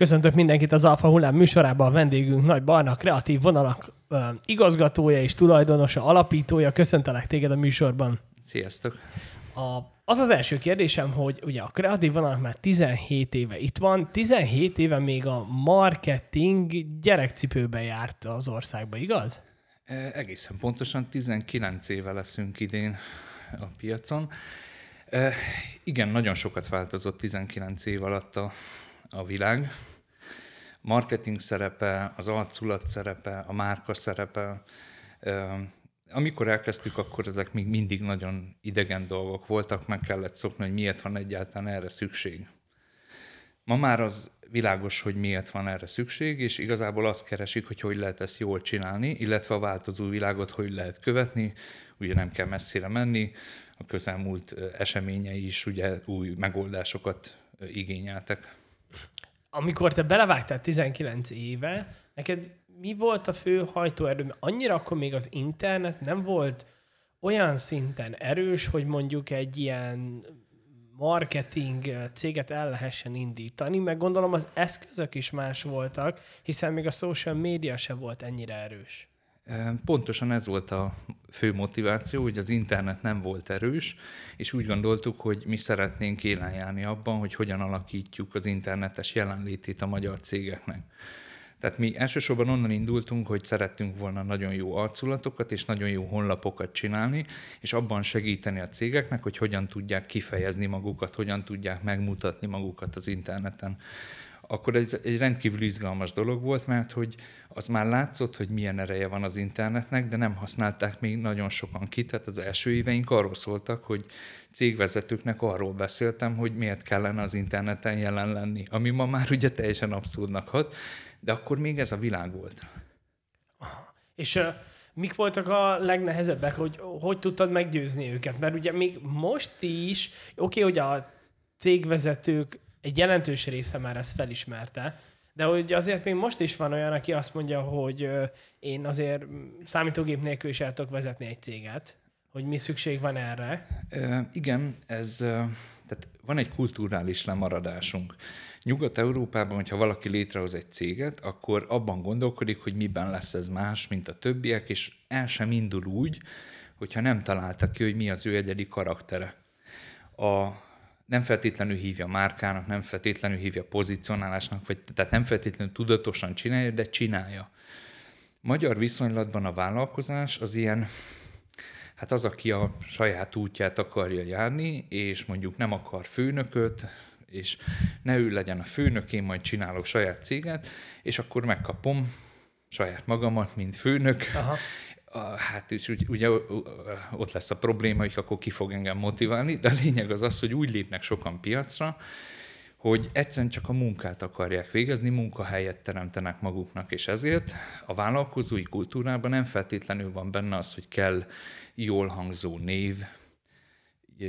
Köszöntök mindenkit az Alfa Hullám műsorában. A vendégünk Nagy Barna, kreatív vonalak igazgatója és tulajdonosa, alapítója. Köszöntelek téged a műsorban. Sziasztok! A, az az első kérdésem, hogy ugye a kreatív vonalak már 17 éve itt van, 17 éve még a marketing gyerekcipőbe járt az országba, igaz? E, egészen pontosan 19 éve leszünk idén a piacon. E, igen, nagyon sokat változott 19 év alatt a, a világ. Marketing szerepe, az arculat szerepe, a márka szerepe. Amikor elkezdtük, akkor ezek még mindig nagyon idegen dolgok voltak, meg kellett szokni, hogy miért van egyáltalán erre szükség. Ma már az világos, hogy miért van erre szükség, és igazából azt keresik, hogy hogy lehet ezt jól csinálni, illetve a változó világot hogy lehet követni, ugye nem kell messzire menni, a közelmúlt eseményei is ugye új megoldásokat igényeltek amikor te belevágtál 19 éve, neked mi volt a fő hajtóerő? Mert annyira akkor még az internet nem volt olyan szinten erős, hogy mondjuk egy ilyen marketing céget el lehessen indítani, meg gondolom az eszközök is más voltak, hiszen még a social media se volt ennyire erős. Pontosan ez volt a fő motiváció, hogy az internet nem volt erős, és úgy gondoltuk, hogy mi szeretnénk élen járni abban, hogy hogyan alakítjuk az internetes jelenlétét a magyar cégeknek. Tehát mi elsősorban onnan indultunk, hogy szerettünk volna nagyon jó arculatokat és nagyon jó honlapokat csinálni, és abban segíteni a cégeknek, hogy hogyan tudják kifejezni magukat, hogyan tudják megmutatni magukat az interneten akkor ez egy rendkívül izgalmas dolog volt, mert hogy az már látszott, hogy milyen ereje van az internetnek, de nem használták még nagyon sokan ki. Tehát az első éveink arról szóltak, hogy cégvezetőknek arról beszéltem, hogy miért kellene az interneten jelen lenni, ami ma már ugye teljesen abszurdnak hat, de akkor még ez a világ volt. És uh, mik voltak a legnehezebbek, hogy hogy tudtad meggyőzni őket? Mert ugye még most is, oké, okay, hogy a cégvezetők egy jelentős része már ezt felismerte, de hogy azért még most is van olyan, aki azt mondja, hogy én azért számítógép nélkül is el tudok vezetni egy céget, hogy mi szükség van erre. E, igen, ez, tehát van egy kulturális lemaradásunk. Nyugat-Európában, hogyha valaki létrehoz egy céget, akkor abban gondolkodik, hogy miben lesz ez más, mint a többiek, és el sem indul úgy, hogyha nem találta ki, hogy mi az ő egyedi karaktere. A nem feltétlenül hívja márkának, nem feltétlenül hívja pozicionálásnak, vagy, tehát nem feltétlenül tudatosan csinálja, de csinálja. Magyar viszonylatban a vállalkozás az ilyen, hát az, aki a saját útját akarja járni, és mondjuk nem akar főnököt, és ne ő legyen a főnök, én majd csinálok saját céget, és akkor megkapom saját magamat, mint főnök, Aha hát és úgy, ugye ott lesz a probléma, hogy akkor ki fog engem motiválni, de a lényeg az az, hogy úgy lépnek sokan piacra, hogy egyszerűen csak a munkát akarják végezni, munkahelyet teremtenek maguknak, és ezért a vállalkozói kultúrában nem feltétlenül van benne az, hogy kell jól hangzó név,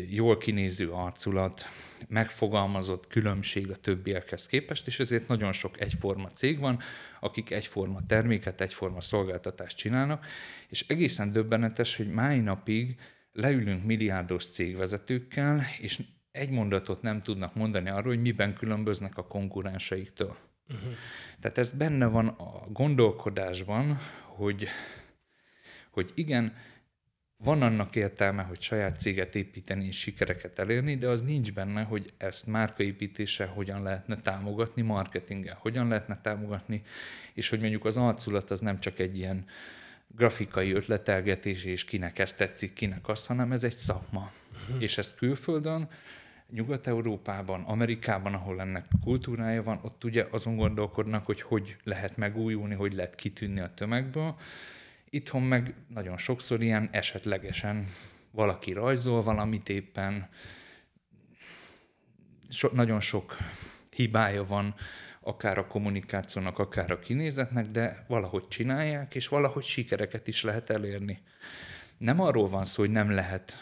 jól kinéző arculat, megfogalmazott különbség a többiekhez képest, és ezért nagyon sok egyforma cég van, akik egyforma terméket, egyforma szolgáltatást csinálnak, és egészen döbbenetes, hogy máj napig leülünk milliárdos cégvezetőkkel, és egy mondatot nem tudnak mondani arról, hogy miben különböznek a konkurenseiktől. Uh-huh. Tehát ez benne van a gondolkodásban, hogy, hogy igen, van annak értelme, hogy saját céget építeni és sikereket elérni, de az nincs benne, hogy ezt márkaépítéssel hogyan lehetne támogatni, marketinggel hogyan lehetne támogatni, és hogy mondjuk az arculat az nem csak egy ilyen grafikai ötletelgetés, és kinek ezt tetszik, kinek azt, hanem ez egy szakma. Uh-huh. És ezt külföldön, Nyugat-Európában, Amerikában, ahol ennek kultúrája van, ott ugye azon gondolkodnak, hogy hogy lehet megújulni, hogy lehet kitűnni a tömegből, Itthon meg nagyon sokszor ilyen esetlegesen valaki rajzol valamit éppen, so, nagyon sok hibája van, akár a kommunikációnak, akár a kinézetnek, de valahogy csinálják, és valahogy sikereket is lehet elérni. Nem arról van szó, hogy nem lehet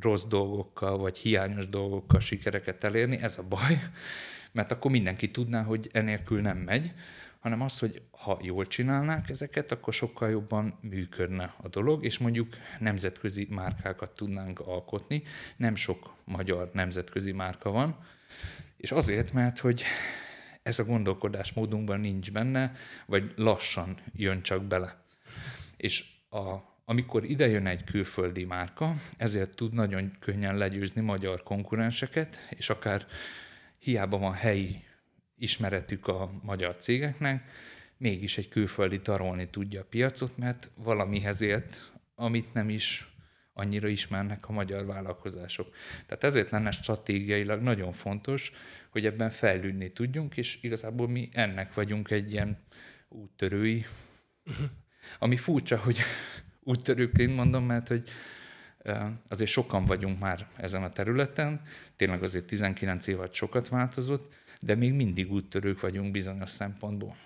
rossz dolgokkal, vagy hiányos dolgokkal sikereket elérni, ez a baj, mert akkor mindenki tudná, hogy enélkül nem megy, hanem az, hogy ha jól csinálnák ezeket, akkor sokkal jobban működne a dolog, és mondjuk nemzetközi márkákat tudnánk alkotni. Nem sok magyar nemzetközi márka van, és azért, mert hogy ez a gondolkodásmódunkban nincs benne, vagy lassan jön csak bele. És a, amikor ide jön egy külföldi márka, ezért tud nagyon könnyen legyőzni magyar konkurenseket, és akár hiába van helyi ismeretük a magyar cégeknek, mégis egy külföldi tarolni tudja a piacot, mert valamihez ért, amit nem is annyira ismernek a magyar vállalkozások. Tehát ezért lenne stratégiailag nagyon fontos, hogy ebben fejlődni tudjunk, és igazából mi ennek vagyunk egy ilyen úttörői, uh-huh. ami furcsa, hogy úttörőként mondom, mert hogy azért sokan vagyunk már ezen a területen, tényleg azért 19 év sokat változott, de még mindig úttörők vagyunk bizonyos szempontból.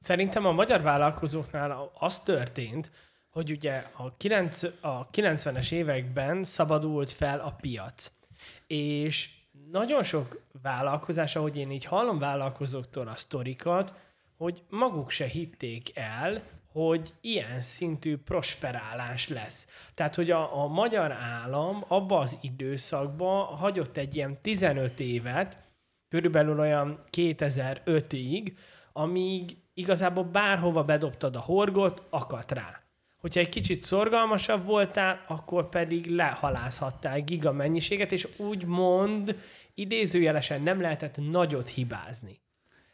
Szerintem a magyar vállalkozóknál az történt, hogy ugye a, 9, a 90-es években szabadult fel a piac. És nagyon sok vállalkozás, ahogy én így hallom vállalkozóktól a sztorikat, hogy maguk se hitték el, hogy ilyen szintű prosperálás lesz. Tehát, hogy a, a magyar állam abba az időszakban hagyott egy ilyen 15 évet, körülbelül olyan 2005-ig, amíg igazából bárhova bedobtad a horgot, akadt rá. Hogyha egy kicsit szorgalmasabb voltál, akkor pedig lehalázhattál giga mennyiséget, és úgymond idézőjelesen nem lehetett nagyot hibázni.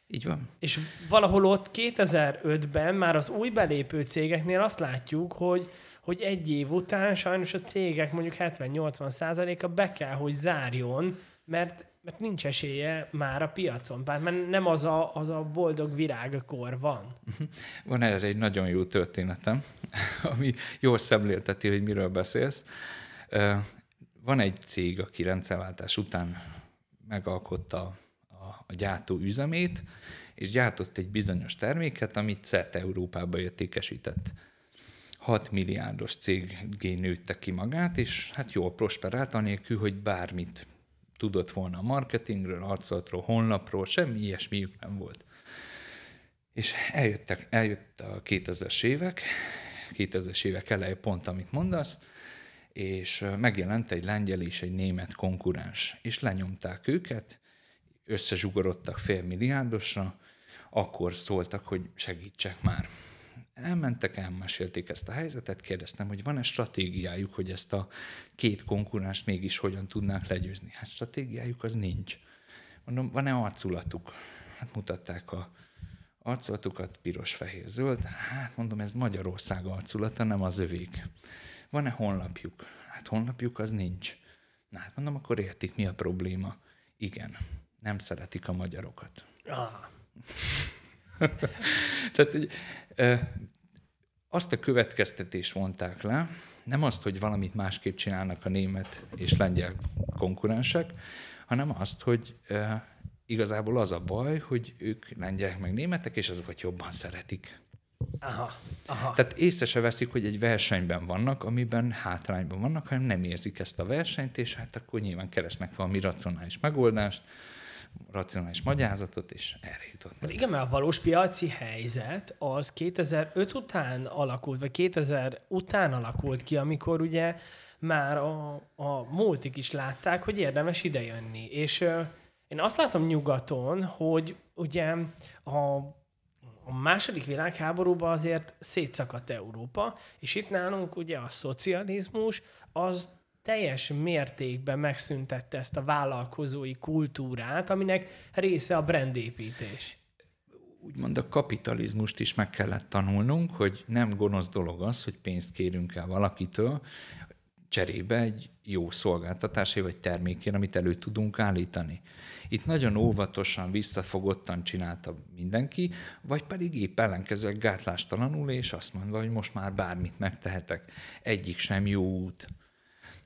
Így van. És valahol ott 2005-ben már az új belépő cégeknél azt látjuk, hogy, hogy egy év után sajnos a cégek mondjuk 70-80 százaléka be kell, hogy zárjon, mert, mert nincs esélye már a piacon, bár mert nem az a, az a boldog virágkor van. Van erre egy nagyon jó történetem, ami jól szemlélteti, hogy miről beszélsz. Van egy cég, aki rendszerváltás után megalkotta a gyártó üzemét, és gyártott egy bizonyos terméket, amit szerte Európába értékesített. 6 milliárdos cégé nőtte ki magát, és hát jól prosperált, anélkül, hogy bármit tudott volna a marketingről, arcolatról, honlapról, semmi ilyesmiük nem volt. És eljöttek, eljött a 2000-es évek, 2000-es évek eleje pont, amit mondasz, és megjelent egy lengyel és egy német konkurens, és lenyomták őket, összezsugorodtak fél milliárdosra, akkor szóltak, hogy segítsek már. Elmentek, elmesélték ezt a helyzetet, kérdeztem, hogy van-e stratégiájuk, hogy ezt a két konkurást mégis hogyan tudnák legyőzni. Hát stratégiájuk az nincs. Mondom, van-e arculatuk? Hát mutatták a arculatukat, piros, fehér, zöld. Hát mondom, ez Magyarország arculata, nem az övék. Van-e honlapjuk? Hát honlapjuk az nincs. Na hát mondom, akkor értik, mi a probléma. Igen nem szeretik a magyarokat. Ah. Tehát hogy, azt a következtetést mondták le, nem azt, hogy valamit másképp csinálnak a német és lengyel konkurensek, hanem azt, hogy igazából az a baj, hogy ők lengyelek meg németek, és azokat jobban szeretik. Aha, aha. Tehát észre se veszik, hogy egy versenyben vannak, amiben hátrányban vannak, hanem nem érzik ezt a versenyt, és hát akkor nyilván keresnek valami racionális megoldást, racionális magyarázatot, és erre jutott. Hát igen, mert a valós piaci helyzet az 2005 után alakult, vagy 2000 után alakult ki, amikor ugye már a, a multik is látták, hogy érdemes idejönni. És ö, én azt látom nyugaton, hogy ugye a a második világháborúban azért szétszakadt Európa, és itt nálunk ugye a szocializmus az teljes mértékben megszüntette ezt a vállalkozói kultúrát, aminek része a brandépítés. Úgymond a kapitalizmust is meg kellett tanulnunk, hogy nem gonosz dolog az, hogy pénzt kérünk el valakitől, cserébe egy jó szolgáltatásé vagy termékén, amit elő tudunk állítani. Itt nagyon óvatosan, visszafogottan csinálta mindenki, vagy pedig épp ellenkezőleg gátlástalanul, és azt mondva, hogy most már bármit megtehetek. Egyik sem jó út.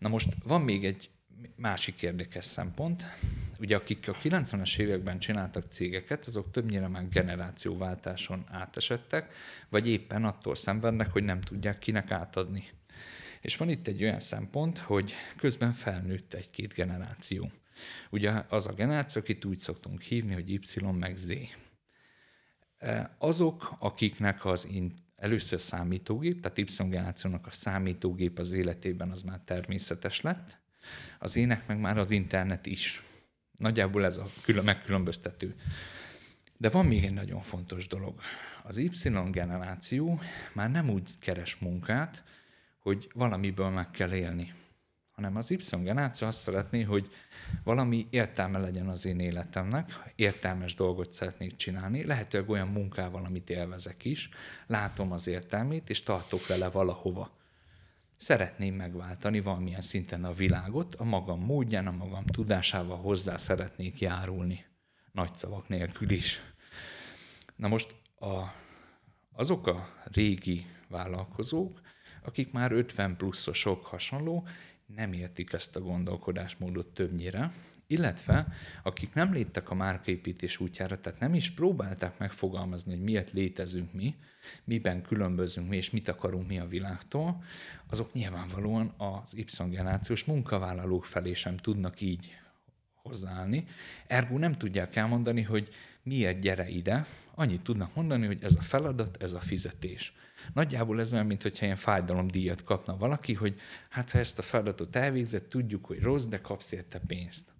Na most van még egy másik érdekes szempont. Ugye akik a 90-es években csináltak cégeket, azok többnyire már generációváltáson átesettek, vagy éppen attól szenvednek, hogy nem tudják kinek átadni. És van itt egy olyan szempont, hogy közben felnőtt egy-két generáció. Ugye az a generáció, akit úgy szoktunk hívni, hogy Y meg Z. Azok, akiknek az először számítógép, tehát Y generációnak a számítógép az életében az már természetes lett, az ének meg már az internet is. Nagyjából ez a külön, megkülönböztető. De van még egy nagyon fontos dolog. Az Y generáció már nem úgy keres munkát, hogy valamiből meg kell élni, hanem az Y generáció azt szeretné, hogy valami értelme legyen az én életemnek, értelmes dolgot szeretnék csinálni, lehetőleg olyan munkával, amit élvezek is, látom az értelmét, és tartok vele valahova. Szeretném megváltani valamilyen szinten a világot, a magam módján, a magam tudásával hozzá szeretnék járulni. Nagy szavak nélkül is. Na most a, azok a régi vállalkozók, akik már 50 pluszosok hasonló, nem értik ezt a gondolkodásmódot többnyire, illetve akik nem léptek a márkaépítés útjára, tehát nem is próbálták megfogalmazni, hogy miért létezünk mi, miben különbözünk mi, és mit akarunk mi a világtól, azok nyilvánvalóan az Y-generációs munkavállalók felé sem tudnak így hozzáállni. Ergo nem tudják elmondani, hogy miért gyere ide, annyit tudnak mondani, hogy ez a feladat, ez a fizetés. Nagyjából ez olyan, mintha ilyen fájdalomdíjat kapna valaki, hogy hát ha ezt a feladatot elvégzett, tudjuk, hogy rossz, de kapsz érte pénzt.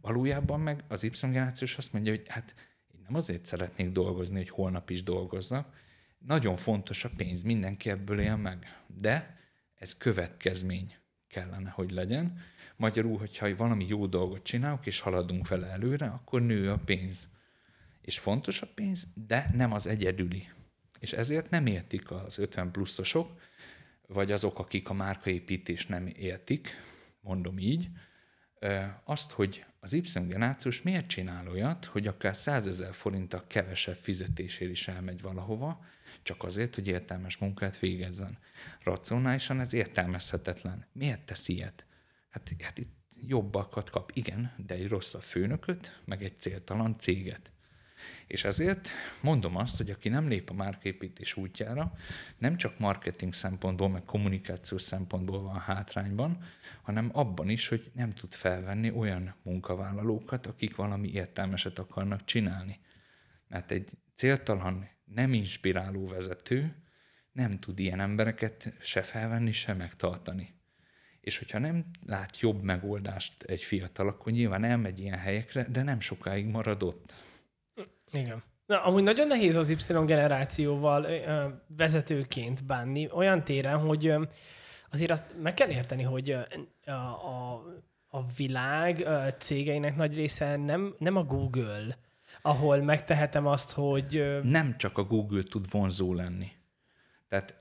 Valójában meg az Y-generációs azt mondja, hogy hát én nem azért szeretnék dolgozni, hogy holnap is dolgozzak. Nagyon fontos a pénz, mindenki ebből él meg. De ez következmény kellene, hogy legyen. Magyarul, hogyha valami jó dolgot csinálok, és haladunk vele előre, akkor nő a pénz. És fontos a pénz, de nem az egyedüli. És ezért nem értik az 50 pluszosok, vagy azok, akik a márkaépítést nem értik, mondom így, azt, hogy az Y-generációs miért csinál olyat, hogy akár 100 ezer forinttal kevesebb fizetésért is elmegy valahova, csak azért, hogy értelmes munkát végezzen. Racionálisan ez értelmezhetetlen. Miért tesz ilyet? Hát, hát itt jobbakat kap, igen, de egy rosszabb főnököt, meg egy céltalan céget. És ezért mondom azt, hogy aki nem lép a márképítés útjára, nem csak marketing szempontból, meg kommunikációs szempontból van hátrányban, hanem abban is, hogy nem tud felvenni olyan munkavállalókat, akik valami értelmeset akarnak csinálni. Mert egy céltalan, nem inspiráló vezető nem tud ilyen embereket se felvenni, se megtartani. És hogyha nem lát jobb megoldást egy fiatal, akkor nyilván elmegy ilyen helyekre, de nem sokáig marad ott. Igen. Na, amúgy nagyon nehéz az Y generációval ö, vezetőként bánni olyan téren, hogy ö, azért azt meg kell érteni, hogy ö, a, a világ ö, cégeinek nagy része nem, nem a Google, ahol megtehetem azt, hogy... Ö... Nem csak a Google tud vonzó lenni. Tehát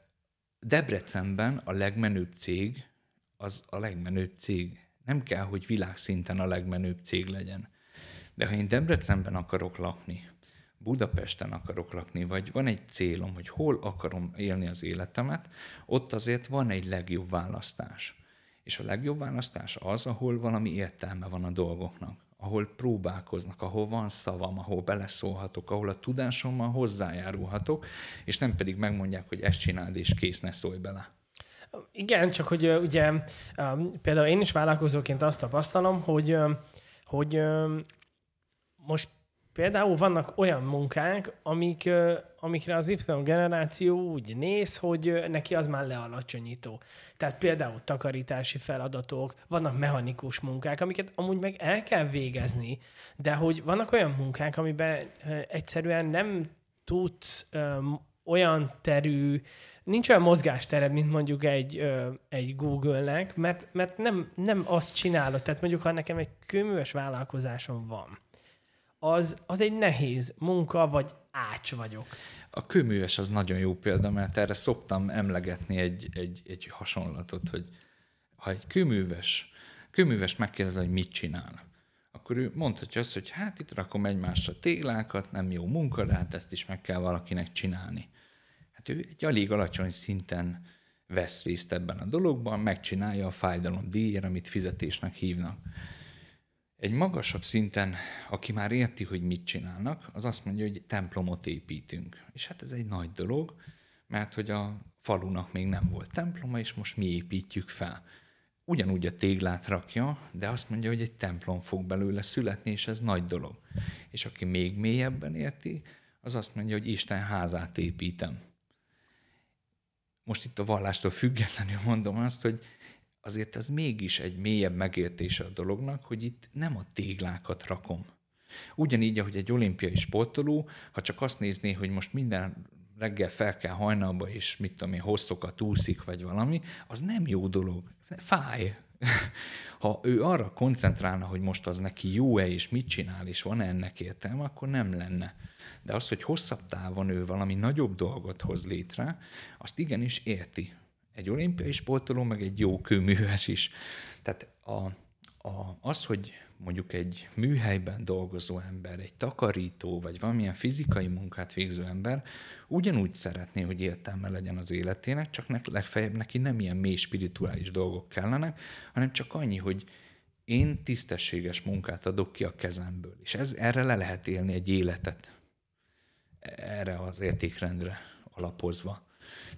Debrecenben a legmenőbb cég az a legmenőbb cég. Nem kell, hogy világszinten a legmenőbb cég legyen. De ha én Debrecenben akarok lakni, Budapesten akarok lakni, vagy van egy célom, hogy hol akarom élni az életemet, ott azért van egy legjobb választás. És a legjobb választás az, ahol valami értelme van a dolgoknak, ahol próbálkoznak, ahol van szavam, ahol beleszólhatok, ahol a tudásommal hozzájárulhatok, és nem pedig megmondják, hogy ezt csináld, és kész, ne szólj bele. Igen, csak hogy ugye például én is vállalkozóként azt tapasztalom, hogy, hogy most Például vannak olyan munkák, amik, amikre az Y generáció úgy néz, hogy neki az már lealacsonyító. Tehát például takarítási feladatok, vannak mechanikus munkák, amiket amúgy meg el kell végezni, de hogy vannak olyan munkák, amiben egyszerűen nem tudsz olyan terű, nincs olyan mozgástered, mint mondjuk egy, egy Google-nek, mert, mert nem, nem azt csinálod. Tehát mondjuk, ha nekem egy kőműves vállalkozásom van, az, az egy nehéz munka, vagy ács vagyok. A kőműves az nagyon jó példa, mert erre szoktam emlegetni egy, egy, egy hasonlatot, hogy ha egy kőműves, kőműves megkérdez, hogy mit csinál, akkor ő mondhatja azt, hogy hát itt rakom egymásra téglákat, nem jó munka, de hát ezt is meg kell valakinek csinálni. Hát ő egy alig alacsony szinten vesz részt ebben a dologban, megcsinálja a fájdalom díjért, amit fizetésnek hívnak. Egy magasabb szinten, aki már érti, hogy mit csinálnak, az azt mondja, hogy templomot építünk. És hát ez egy nagy dolog, mert hogy a falunak még nem volt temploma, és most mi építjük fel. Ugyanúgy a téglát rakja, de azt mondja, hogy egy templom fog belőle születni, és ez nagy dolog. És aki még mélyebben érti, az azt mondja, hogy Isten házát építem. Most itt a vallástól függetlenül mondom azt, hogy azért ez mégis egy mélyebb megértése a dolognak, hogy itt nem a téglákat rakom. Ugyanígy, ahogy egy olimpiai sportoló, ha csak azt nézné, hogy most minden reggel fel kell hajnalba, és mit tudom én, hosszokat úszik, vagy valami, az nem jó dolog. Fáj. Ha ő arra koncentrálna, hogy most az neki jó-e, és mit csinál, és van -e ennek értelme, akkor nem lenne. De az, hogy hosszabb távon ő valami nagyobb dolgot hoz létre, azt igenis érti. Egy olimpiai sportoló, meg egy jó kőműves is. Tehát a, a, az, hogy mondjuk egy műhelyben dolgozó ember, egy takarító, vagy valamilyen fizikai munkát végző ember ugyanúgy szeretné, hogy értelme legyen az életének, csak ne, legfeljebb neki nem ilyen mély spirituális dolgok kellenek, hanem csak annyi, hogy én tisztességes munkát adok ki a kezemből. És ez, erre le lehet élni egy életet. Erre az értékrendre alapozva.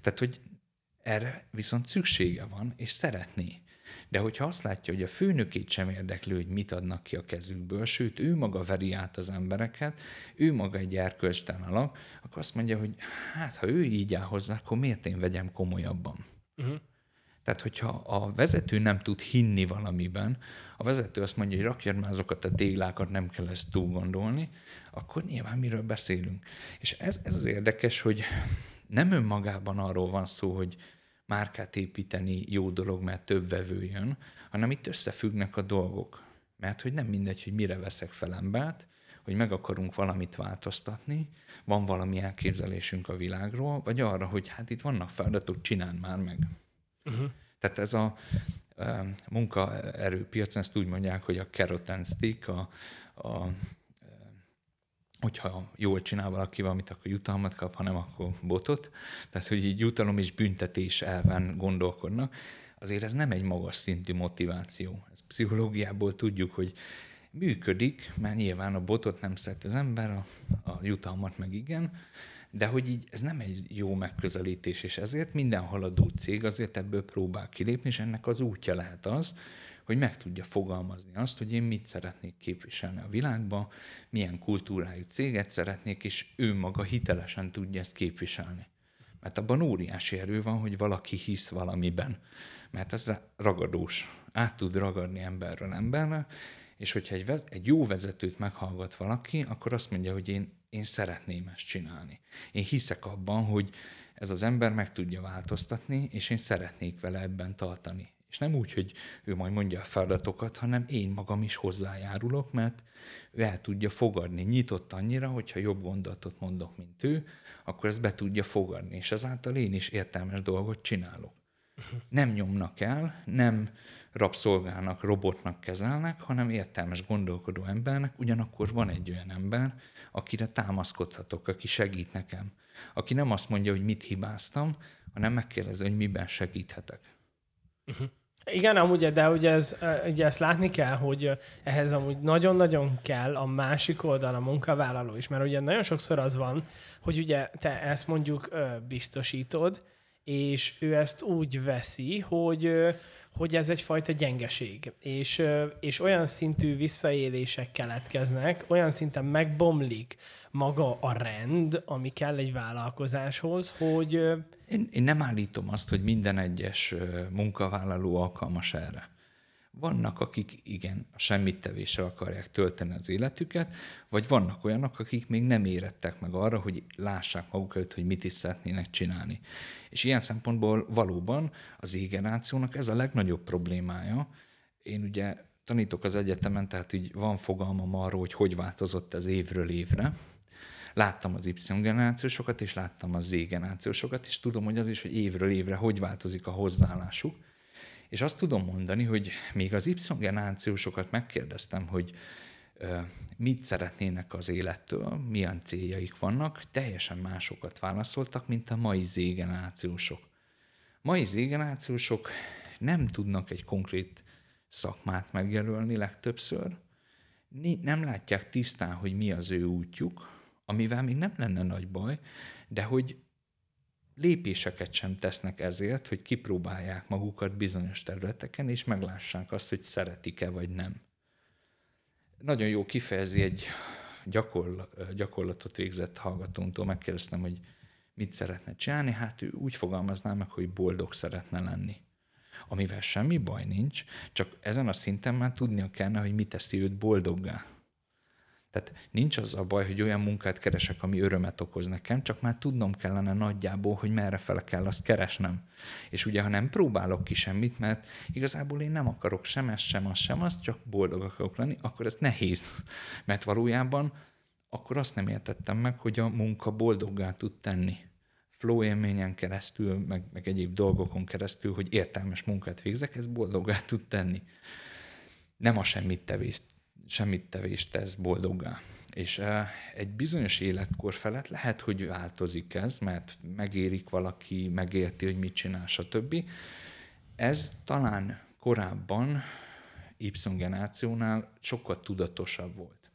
Tehát, hogy erre viszont szüksége van, és szeretné. De hogyha azt látja, hogy a főnökét sem érdekli, hogy mit adnak ki a kezükből, sőt, ő maga veri át az embereket, ő maga egy erkölcsten alak, akkor azt mondja, hogy hát, ha ő így áll hozzá, akkor miért én vegyem komolyabban? Uh-huh. Tehát, hogyha a vezető nem tud hinni valamiben, a vezető azt mondja, hogy rakjad már azokat a télákat, nem kell ezt túl gondolni, akkor nyilván miről beszélünk. És ez, ez az érdekes, hogy nem önmagában arról van szó, hogy márkát építeni jó dolog, mert több vevő jön, hanem itt összefüggnek a dolgok. Mert hogy nem mindegy, hogy mire veszek fel embert, hogy meg akarunk valamit változtatni, van valami elképzelésünk a világról, vagy arra, hogy hát itt vannak feladatok, csináld már meg. Uh-huh. Tehát ez a munkaerőpiacon ezt úgy mondják, hogy a carrot and stick, a, a hogyha jól csinál valaki valamit, akkor jutalmat kap, ha nem, akkor botot. Tehát, hogy így jutalom és büntetés elven gondolkodnak. Azért ez nem egy magas szintű motiváció. Ez pszichológiából tudjuk, hogy működik, mert nyilván a botot nem szeret az ember, a, a jutalmat meg igen, de hogy így ez nem egy jó megközelítés, és ezért minden haladó cég azért ebből próbál kilépni, és ennek az útja lehet az, hogy meg tudja fogalmazni azt, hogy én mit szeretnék képviselni a világba, milyen kultúrájú céget szeretnék, és ő maga hitelesen tudja ezt képviselni. Mert abban óriási erő van, hogy valaki hisz valamiben. Mert ez ragadós. Át tud ragadni emberről emberre, és hogyha egy, vez- egy jó vezetőt meghallgat valaki, akkor azt mondja, hogy én, én szeretném ezt csinálni. Én hiszek abban, hogy ez az ember meg tudja változtatni, és én szeretnék vele ebben tartani. És nem úgy, hogy ő majd mondja a feladatokat, hanem én magam is hozzájárulok, mert ő el tudja fogadni. Nyitott annyira, hogyha jobb gondolatot mondok, mint ő, akkor ezt be tudja fogadni, és ezáltal én is értelmes dolgot csinálok. Nem nyomnak el, nem rabszolgának, robotnak kezelnek, hanem értelmes gondolkodó embernek, ugyanakkor van egy olyan ember, akire támaszkodhatok, aki segít nekem. Aki nem azt mondja, hogy mit hibáztam, hanem megkérdezi, hogy miben segíthetek. Uh-huh. Igen, amúgy, de ugye, ez, ugye ezt látni kell, hogy ehhez amúgy nagyon-nagyon kell a másik oldal, a munkavállaló is, mert ugye nagyon sokszor az van, hogy ugye te ezt mondjuk biztosítod, és ő ezt úgy veszi, hogy hogy ez egyfajta gyengeség, és, és olyan szintű visszaélések keletkeznek, olyan szinten megbomlik maga a rend, ami kell egy vállalkozáshoz, hogy... Én, én nem állítom azt, hogy minden egyes munkavállaló alkalmas erre. Vannak, akik igen, a semmit tevéssel akarják tölteni az életüket, vagy vannak olyanok, akik még nem érettek meg arra, hogy lássák magukat, hogy mit is szeretnének csinálni. És ilyen szempontból valóban az égenerációnak ez a legnagyobb problémája. Én ugye tanítok az egyetemen, tehát így van fogalmam arról, hogy hogy változott ez évről évre. Láttam az Y generációsokat, és láttam a Z generációsokat, és tudom, hogy az is, hogy évről évre hogy változik a hozzáállásuk. És azt tudom mondani, hogy még az Y generációsokat megkérdeztem, hogy mit szeretnének az élettől, milyen céljaik vannak, teljesen másokat válaszoltak, mint a mai Z-generációsok. Mai Z-generációsok nem tudnak egy konkrét szakmát megjelölni legtöbbször, nem látják tisztán, hogy mi az ő útjuk, amivel még nem lenne nagy baj, de hogy lépéseket sem tesznek ezért, hogy kipróbálják magukat bizonyos területeken, és meglássák azt, hogy szeretik-e vagy nem nagyon jó kifejezi egy gyakorl, gyakorlatot végzett hallgatóntól, megkérdeztem, hogy mit szeretne csinálni, hát ő úgy fogalmazná meg, hogy boldog szeretne lenni. amivel semmi baj nincs, csak ezen a szinten már tudnia kellene, hogy mit teszi őt boldoggá. Tehát nincs az a baj, hogy olyan munkát keresek, ami örömet okoz nekem, csak már tudnom kellene nagyjából, hogy merre fele kell azt keresnem. És ugye, ha nem próbálok ki semmit, mert igazából én nem akarok sem ezt, sem azt, sem azt, csak boldog akarok lenni, akkor ez nehéz. Mert valójában akkor azt nem értettem meg, hogy a munka boldoggá tud tenni. Flow élményen keresztül, meg, meg egyéb dolgokon keresztül, hogy értelmes munkát végzek, ez boldoggá tud tenni. Nem a semmit tevést semmit tevést tesz boldoggá. És egy bizonyos életkor felett lehet, hogy változik ez, mert megérik valaki, megérti, hogy mit csinál, stb. Ez talán korábban Y generációnál sokkal tudatosabb volt.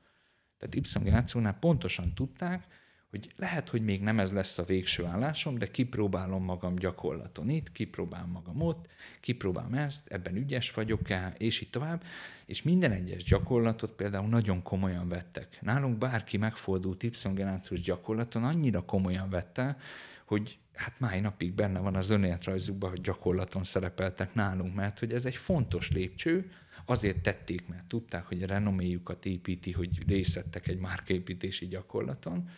Tehát Y generációnál pontosan tudták, hogy lehet, hogy még nem ez lesz a végső állásom, de kipróbálom magam gyakorlaton itt, kipróbálom magam ott, kipróbálom ezt, ebben ügyes vagyok-e, és így tovább. És minden egyes gyakorlatot például nagyon komolyan vettek. Nálunk bárki megfordult Y-generációs gyakorlaton annyira komolyan vette, hogy hát máj napig benne van az önéletrajzukban, hogy gyakorlaton szerepeltek nálunk, mert hogy ez egy fontos lépcső, azért tették, mert tudták, hogy a renoméjukat építi, hogy részettek egy márkaépítési gyakorlaton,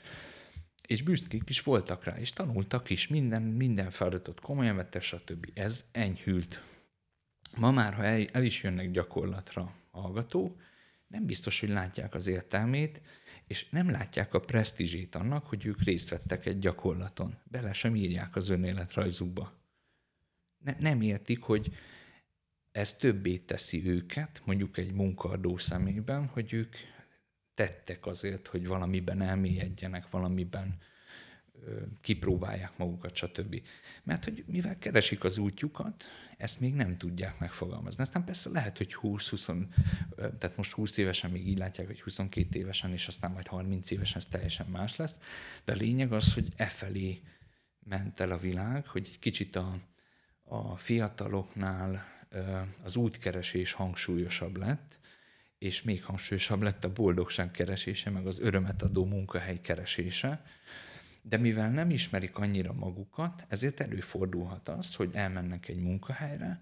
és büszkék is voltak rá, és tanultak is, minden, minden feladatot komolyan vettek, stb. Ez enyhült. Ma már, ha el, el is jönnek gyakorlatra hallgatók, nem biztos, hogy látják az értelmét, és nem látják a presztízsét annak, hogy ők részt vettek egy gyakorlaton. Bele sem írják az önéletrajzukba. Ne, nem értik, hogy ez többé teszi őket, mondjuk egy munkaadó szemében, hogy ők tettek azért, hogy valamiben elmélyedjenek, valamiben kipróbálják magukat, stb. Mert hogy mivel keresik az útjukat, ezt még nem tudják megfogalmazni. Aztán persze lehet, hogy 20-20, tehát most 20 évesen még így látják, hogy 22 évesen, és aztán majd 30 évesen ez teljesen más lesz. De a lényeg az, hogy e felé ment el a világ, hogy egy kicsit a, a fiataloknál az útkeresés hangsúlyosabb lett, és még hangsúlyosabb lett a boldogság keresése, meg az örömet adó munkahely keresése. De mivel nem ismerik annyira magukat, ezért előfordulhat az, hogy elmennek egy munkahelyre,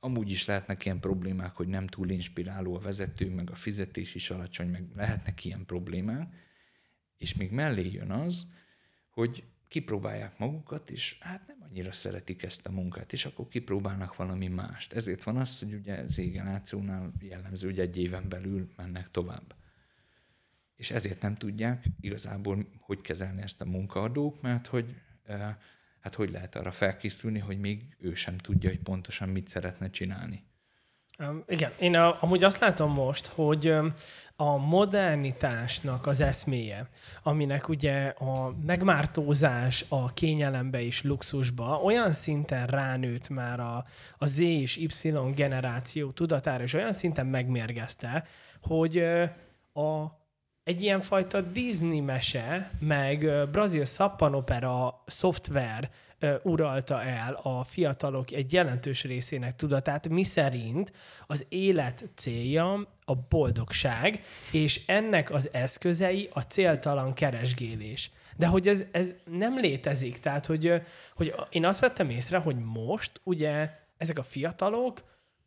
amúgy is lehetnek ilyen problémák, hogy nem túl inspiráló a vezető, meg a fizetés is alacsony, meg lehetnek ilyen problémák, és még mellé jön az, hogy kipróbálják magukat, és hát nem annyira szeretik ezt a munkát, és akkor kipróbálnak valami mást. Ezért van az, hogy ugye Z-generációnál jellemző, hogy egy éven belül mennek tovább. És ezért nem tudják igazából, hogy kezelni ezt a munkaadók, mert hogy eh, hát hogy lehet arra felkészülni, hogy még ő sem tudja, hogy pontosan mit szeretne csinálni. Um, igen, én a, amúgy azt látom most, hogy a modernitásnak az eszméje, aminek ugye a megmártózás a kényelembe és luxusba olyan szinten ránőtt már a, a Z és Y generáció tudatára, és olyan szinten megmérgezte, hogy a, egy ilyenfajta Disney mese, meg brazil szappanopera szoftver uralta el a fiatalok egy jelentős részének tudatát, mi szerint az élet célja a boldogság, és ennek az eszközei a céltalan keresgélés. De hogy ez, ez nem létezik, tehát hogy, hogy én azt vettem észre, hogy most ugye ezek a fiatalok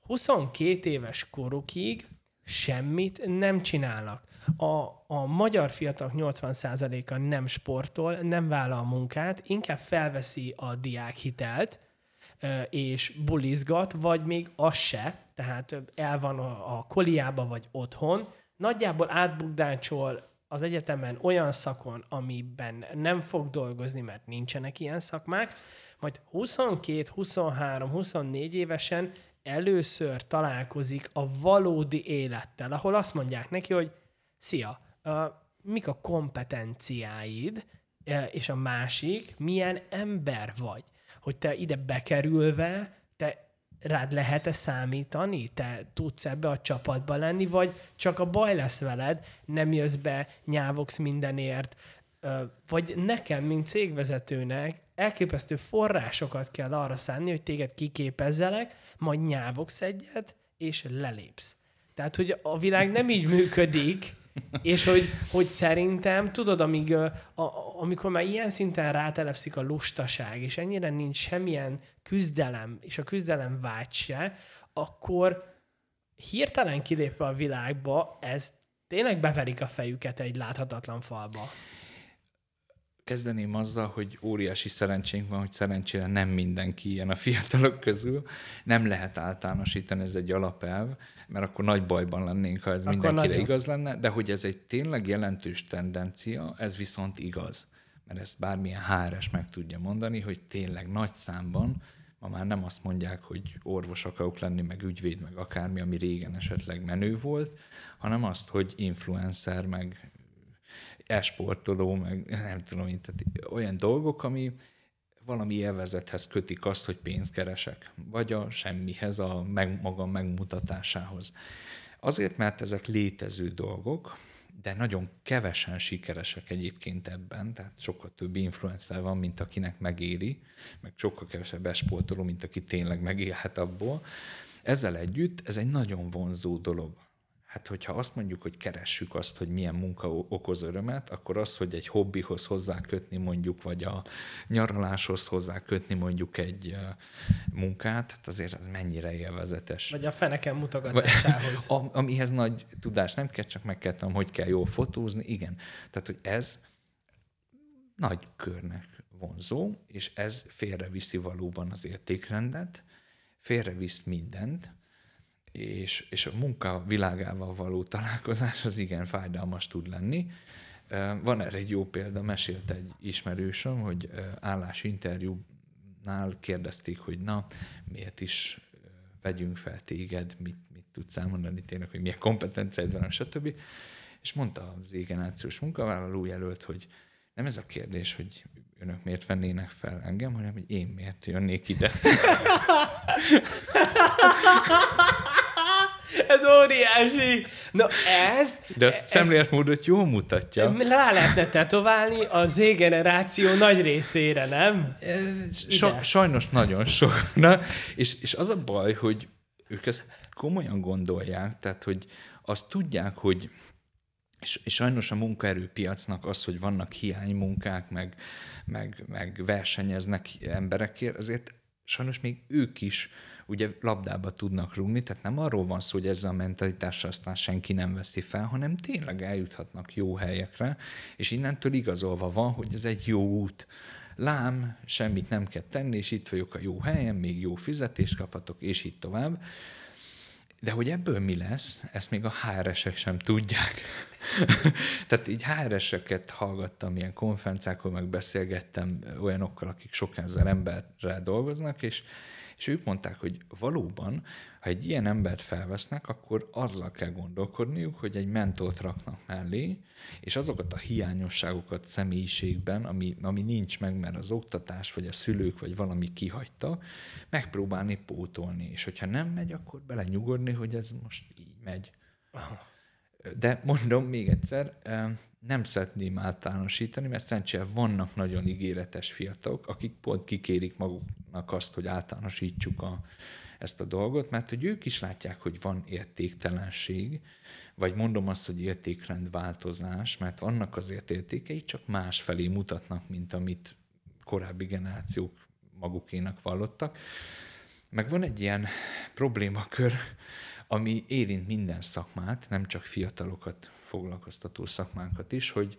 22 éves korukig semmit nem csinálnak a, a magyar fiatalok 80%-a nem sportol, nem vállal munkát, inkább felveszi a diákhitelt, és bulizgat, vagy még az se, tehát el van a, a koliába vagy otthon, nagyjából átbukdácsol az egyetemen olyan szakon, amiben nem fog dolgozni, mert nincsenek ilyen szakmák, majd 22, 23, 24 évesen először találkozik a valódi élettel, ahol azt mondják neki, hogy szia, uh, mik a kompetenciáid, uh, és a másik, milyen ember vagy. Hogy te ide bekerülve, te rád lehet-e számítani? Te tudsz ebbe a csapatba lenni, vagy csak a baj lesz veled, nem jössz be, nyávogsz mindenért, vagy nekem, mint cégvezetőnek elképesztő forrásokat kell arra szánni, hogy téged kiképezzelek, majd nyávogsz egyet, és lelépsz. Tehát, hogy a világ nem így működik, És hogy, hogy szerintem, tudod, amíg, a, amikor már ilyen szinten rátelepszik a lustaság, és ennyire nincs semmilyen küzdelem, és a küzdelem vágy se, akkor hirtelen kilépve a világba, ez tényleg beverik a fejüket egy láthatatlan falba. Kezdeném azzal, hogy óriási szerencsénk van, hogy szerencsére nem mindenki ilyen a fiatalok közül. Nem lehet általánosítani, ez egy alapelv, mert akkor nagy bajban lennénk, ha ez akkor mindenkire nagyon. igaz lenne, de hogy ez egy tényleg jelentős tendencia, ez viszont igaz. Mert ezt bármilyen HRS meg tudja mondani, hogy tényleg nagy számban ma már nem azt mondják, hogy orvos akarok lenni, meg ügyvéd, meg akármi, ami régen esetleg menő volt, hanem azt, hogy influencer, meg esportoló, meg nem tudom én, tehát olyan dolgok, ami valami élvezethez kötik azt, hogy pénzt keresek, vagy a semmihez, a meg, magam megmutatásához. Azért, mert ezek létező dolgok, de nagyon kevesen sikeresek egyébként ebben, tehát sokkal több influencer van, mint akinek megéri, meg sokkal kevesebb esportoló, mint aki tényleg megélhet abból. Ezzel együtt ez egy nagyon vonzó dolog. Hát, hogyha azt mondjuk, hogy keressük azt, hogy milyen munka okoz örömet, akkor az, hogy egy hobbihoz hozzá kötni mondjuk, vagy a nyaraláshoz hozzá kötni mondjuk egy munkát, hát azért az mennyire élvezetes. Vagy a feneken mutogatásához. Vagy, amihez nagy tudás nem kell, csak meg kell tudom, hogy kell jól fotózni. Igen. Tehát, hogy ez nagy körnek vonzó, és ez félreviszi valóban az értékrendet, félrevisz mindent, és, és a munka világával való találkozás az igen fájdalmas tud lenni. Van erre egy jó példa, mesélt egy ismerősöm, hogy állásinterjúnál kérdezték, hogy na, miért is vegyünk fel téged, mit, mit tudsz elmondani tényleg, hogy milyen kompetenciáid van, stb. És mondta az égenációs munkavállaló jelölt, hogy nem ez a kérdés, hogy önök miért vennének fel engem, hanem hogy én miért jönnék ide. Ez óriási. Na ezt... De a szemléletmódot jól mutatja. Rá lehetne tetoválni a Z-generáció nagy részére, nem? So, sajnos nagyon sok. Na, és, és az a baj, hogy ők ezt komolyan gondolják, tehát hogy azt tudják, hogy és, sajnos a munkaerőpiacnak az, hogy vannak hiánymunkák, meg, meg, meg versenyeznek emberekért, azért sajnos még ők is ugye labdába tudnak rúgni, tehát nem arról van szó, hogy ezzel a mentalitással aztán senki nem veszi fel, hanem tényleg eljuthatnak jó helyekre, és innentől igazolva van, hogy ez egy jó út. Lám, semmit nem kell tenni, és itt vagyok a jó helyen, még jó fizetést kaphatok, és így tovább. De hogy ebből mi lesz, ezt még a HRS-ek sem tudják. Tehát így HRS-eket hallgattam ilyen konferenciákon, meg beszélgettem olyanokkal, akik sok ezer emberrel dolgoznak, és és ők mondták, hogy valóban, ha egy ilyen embert felvesznek, akkor azzal kell gondolkodniuk, hogy egy mentort raknak mellé, és azokat a hiányosságokat személyiségben, ami, ami nincs meg, mert az oktatás, vagy a szülők, vagy valami kihagyta, megpróbálni pótolni. És hogyha nem megy, akkor belenyugodni, hogy ez most így megy. De mondom még egyszer, nem szeretném általánosítani, mert szerencsére vannak nagyon ígéretes fiatalok, akik pont kikérik maguknak azt, hogy általánosítsuk a, ezt a dolgot, mert hogy ők is látják, hogy van értéktelenség, vagy mondom azt, hogy értékrendváltozás, mert vannak azért értékei, csak más felé mutatnak, mint amit korábbi generációk magukénak vallottak. Meg van egy ilyen problémakör, ami érint minden szakmát, nem csak fiatalokat foglalkoztató szakmánkat is, hogy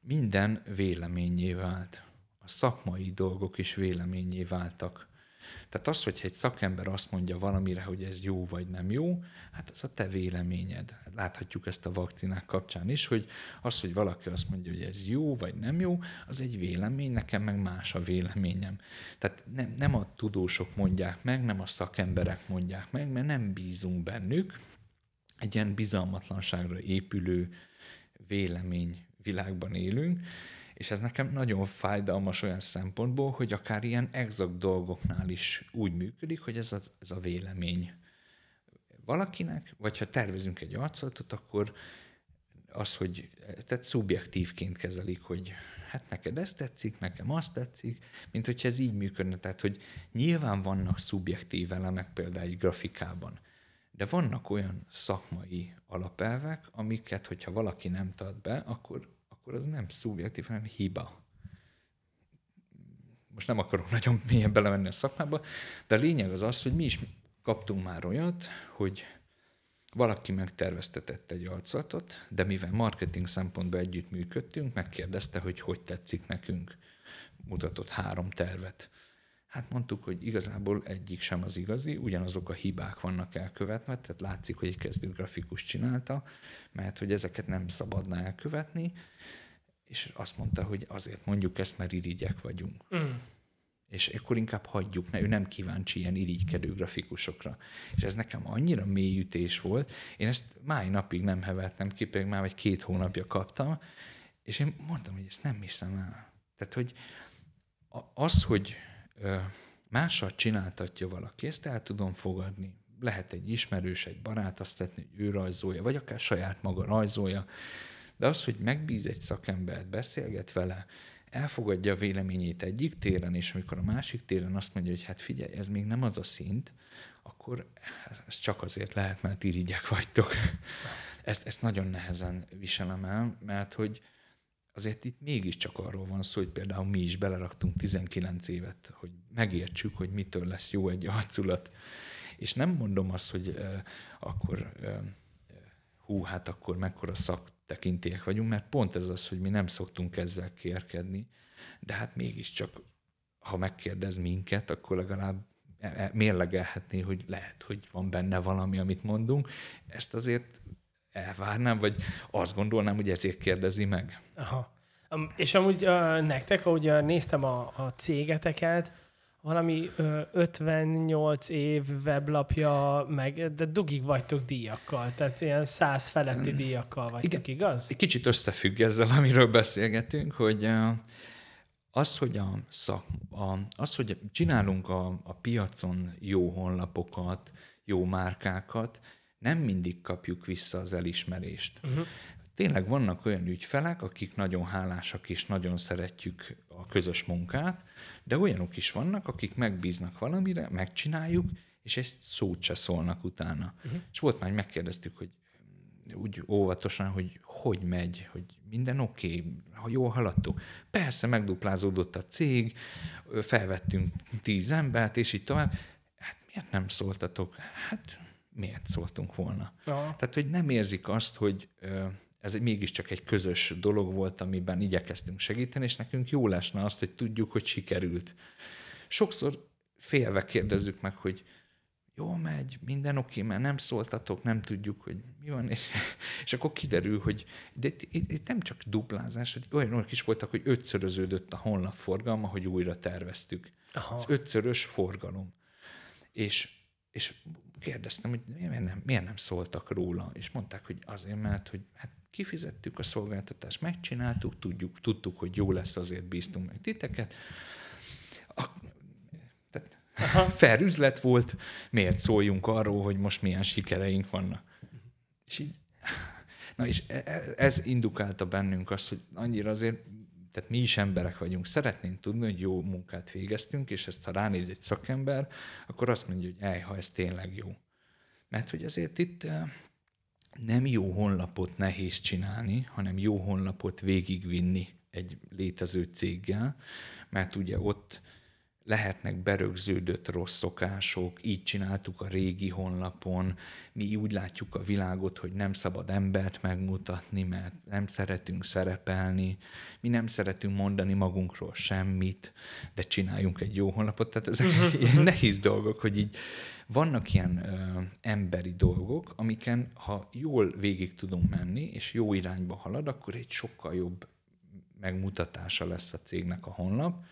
minden véleményé vált. A szakmai dolgok is véleményé váltak. Tehát az, hogyha egy szakember azt mondja valamire, hogy ez jó vagy nem jó, hát az a te véleményed. Láthatjuk ezt a vakcinák kapcsán is, hogy az, hogy valaki azt mondja, hogy ez jó vagy nem jó, az egy vélemény, nekem meg más a véleményem. Tehát nem, nem a tudósok mondják meg, nem a szakemberek mondják meg, mert nem bízunk bennük, egy ilyen bizalmatlanságra épülő vélemény világban élünk, és ez nekem nagyon fájdalmas olyan szempontból, hogy akár ilyen exakt dolgoknál is úgy működik, hogy ez a, ez a vélemény valakinek, vagy ha tervezünk egy arcolatot, akkor az, hogy tehát szubjektívként kezelik, hogy hát neked ezt tetszik, nekem azt tetszik, mint hogyha ez így működne. Tehát, hogy nyilván vannak szubjektív elemek például egy grafikában, de vannak olyan szakmai alapelvek, amiket, hogyha valaki nem tart be, akkor, akkor az nem szubjektív, hanem hiba. Most nem akarok nagyon mélyen belemenni a szakmába, de a lényeg az az, hogy mi is kaptunk már olyat, hogy valaki megterveztetett egy arculatot, de mivel marketing szempontból együtt működtünk, megkérdezte, hogy hogy tetszik nekünk. Mutatott három tervet. Hát mondtuk, hogy igazából egyik sem az igazi, ugyanazok a hibák vannak elkövetve, tehát látszik, hogy egy kezdő grafikus csinálta, mert hogy ezeket nem szabadna elkövetni, és azt mondta, hogy azért mondjuk ezt, mert irigyek vagyunk. Mm. És akkor inkább hagyjuk, mert ő nem kíváncsi ilyen irigykedő grafikusokra. És ez nekem annyira mély ütés volt, én ezt máj napig nem hevettem ki, pedig már egy két hónapja kaptam, és én mondtam, hogy ezt nem hiszem el. Tehát, hogy az, hogy mással csináltatja valaki, ezt el tudom fogadni. Lehet egy ismerős, egy barát azt tetni, hogy ő rajzolja, vagy akár saját maga rajzolja. De az, hogy megbíz egy szakembert, beszélget vele, elfogadja a véleményét egyik téren, és amikor a másik téren azt mondja, hogy hát figyelj, ez még nem az a szint, akkor ez csak azért lehet, mert irigyek vagytok. Ezt, ezt nagyon nehezen viselem el, mert hogy azért itt mégiscsak arról van szó, hogy például mi is beleraktunk 19 évet, hogy megértsük, hogy mitől lesz jó egy arculat. És nem mondom azt, hogy uh, akkor uh, hú, hát akkor mekkora szaktekintélyek vagyunk, mert pont ez az, hogy mi nem szoktunk ezzel kérkedni, de hát mégiscsak, ha megkérdez minket, akkor legalább e, e, mérlegelhetné, hogy lehet, hogy van benne valami, amit mondunk. Ezt azért elvárnám, vagy azt gondolnám, hogy ezért kérdezi meg. Aha. És amúgy uh, nektek, ahogy uh, néztem a, a cégeteket, valami uh, 58 év weblapja, meg, de dugig vagytok díjakkal, tehát ilyen száz feletti díjakkal vagytok, Igen. igaz? Kicsit összefügg ezzel, amiről beszélgetünk, hogy az, hogy, a szak, a, az, hogy csinálunk a, a piacon jó honlapokat, jó márkákat, nem mindig kapjuk vissza az elismerést. Uh-huh. Tényleg vannak olyan ügyfelek, akik nagyon hálásak és nagyon szeretjük a közös munkát, de olyanok is vannak, akik megbíznak valamire, megcsináljuk, és ezt szót se szólnak utána. Uh-huh. És volt már, megkérdeztük, hogy úgy óvatosan, hogy hogy megy, hogy minden oké, okay, ha jól haladtuk. Persze, megduplázódott a cég, felvettünk tíz embert, és így tovább. Hát miért nem szóltatok? Hát miért szóltunk volna? Ja. Tehát, hogy nem érzik azt, hogy ez mégiscsak egy közös dolog volt, amiben igyekeztünk segíteni, és nekünk jó lesne azt, hogy tudjuk, hogy sikerült. Sokszor félve kérdezzük meg, hogy jó megy, minden oké, mert nem szóltatok, nem tudjuk, hogy mi van, és, és akkor kiderül, hogy de itt, itt, itt nem csak duplázás, hogy olyanok is voltak, hogy ötszöröződött a honlap forgalma, hogy újra terveztük. Aha. Ez ötszörös forgalom. És, és kérdeztem, hogy miért nem, miért nem szóltak róla, és mondták, hogy azért, mert hogy hát kifizettük a szolgáltatást, megcsináltuk, tudjuk, tudtuk, hogy jó lesz, azért bíztunk meg titeket. A, tehát Aha. fair üzlet volt, miért szóljunk arról, hogy most milyen sikereink vannak. És így, na és e, e, ez indukálta bennünk azt, hogy annyira azért, tehát mi is emberek vagyunk, szeretnénk tudni, hogy jó munkát végeztünk, és ezt ha ránéz egy szakember, akkor azt mondja, hogy ej, ha ez tényleg jó. Mert hogy azért itt nem jó honlapot nehéz csinálni, hanem jó honlapot végigvinni egy létező céggel, mert ugye ott lehetnek berögződött rossz szokások, így csináltuk a régi honlapon, mi úgy látjuk a világot, hogy nem szabad embert megmutatni, mert nem szeretünk szerepelni, mi nem szeretünk mondani magunkról semmit, de csináljunk egy jó honlapot, tehát ezek mhm. ilyen nehéz dolgok, hogy így vannak ilyen ö, emberi dolgok, amiken ha jól végig tudunk menni, és jó irányba halad, akkor egy sokkal jobb megmutatása lesz a cégnek a honlap,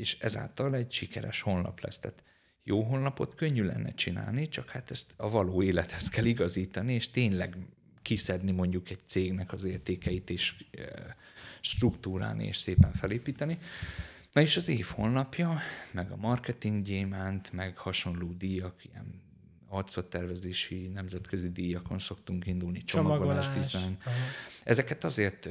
és ezáltal egy sikeres honlap lesz. Tehát jó honlapot könnyű lenne csinálni, csak hát ezt a való élethez kell igazítani, és tényleg kiszedni mondjuk egy cégnek az értékeit, és struktúrálni, és szépen felépíteni. Na és az év honlapja, meg a marketing gyémánt, meg hasonló díjak, ilyen arcottervezési nemzetközi díjakon szoktunk indulni, csomagolás, csomagolás dizájn. Ezeket azért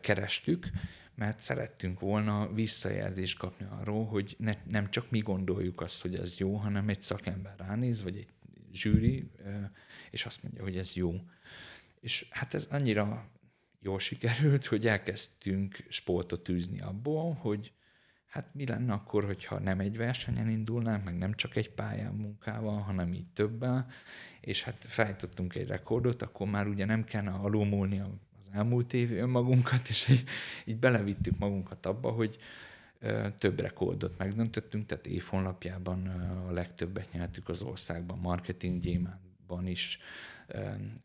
kerestük, mert szerettünk volna visszajelzést kapni arról, hogy ne, nem csak mi gondoljuk azt, hogy ez jó, hanem egy szakember ránéz, vagy egy zsűri, és azt mondja, hogy ez jó. És hát ez annyira jól sikerült, hogy elkezdtünk sportot űzni abból, hogy hát mi lenne akkor, hogyha nem egy versenyen indulnánk, meg nem csak egy pályán munkával, hanem így többel, és hát fejtottunk egy rekordot, akkor már ugye nem kellene alulmúlni az elmúlt év önmagunkat, és így, így belevittük magunkat abba, hogy több rekordot megdöntöttünk, tehát évhonlapjában a legtöbbet nyertük az országban, marketing gyémánban is,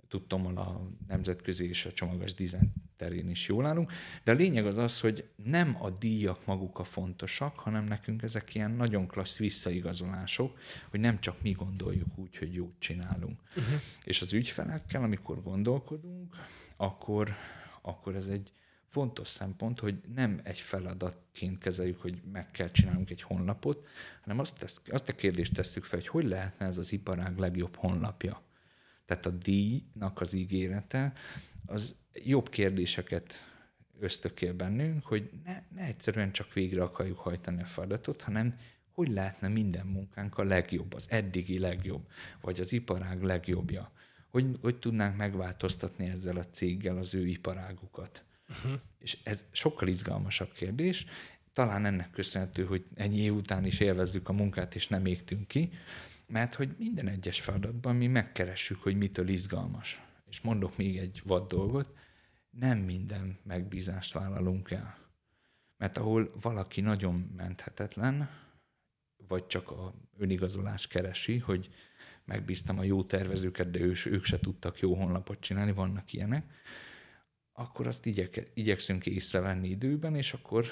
tudtam, a nemzetközi és a csomagos dizájn terén is jól állunk, de a lényeg az az, hogy nem a díjak maguk a fontosak, hanem nekünk ezek ilyen nagyon klassz visszaigazolások, hogy nem csak mi gondoljuk úgy, hogy jót csinálunk. Uh-huh. És az ügyfelekkel, amikor gondolkodunk, akkor, akkor ez egy fontos szempont, hogy nem egy feladatként kezeljük, hogy meg kell csinálnunk egy honlapot, hanem azt, tesz, azt a kérdést tesszük fel, hogy hogy lehetne ez az iparág legjobb honlapja. Tehát a díjnak az ígérete az jobb kérdéseket ösztökél bennünk, hogy ne, ne egyszerűen csak végre akarjuk hajtani a feladatot, hanem hogy lehetne minden munkánk a legjobb, az eddigi legjobb, vagy az iparág legjobbja. Hogy, hogy tudnánk megváltoztatni ezzel a céggel az ő iparágukat. Uh-huh. És ez sokkal izgalmasabb kérdés. Talán ennek köszönhető, hogy ennyi év után is élvezzük a munkát, és nem égtünk ki, mert hogy minden egyes feladatban mi megkeressük, hogy mitől izgalmas. És mondok még egy vad dolgot, nem minden megbízást vállalunk el. Mert ahol valaki nagyon menthetetlen, vagy csak a önigazolás keresi, hogy megbíztam a jó tervezőket, de ő, ők se tudtak jó honlapot csinálni, vannak ilyenek, akkor azt igyek, igyekszünk észrevenni időben, és akkor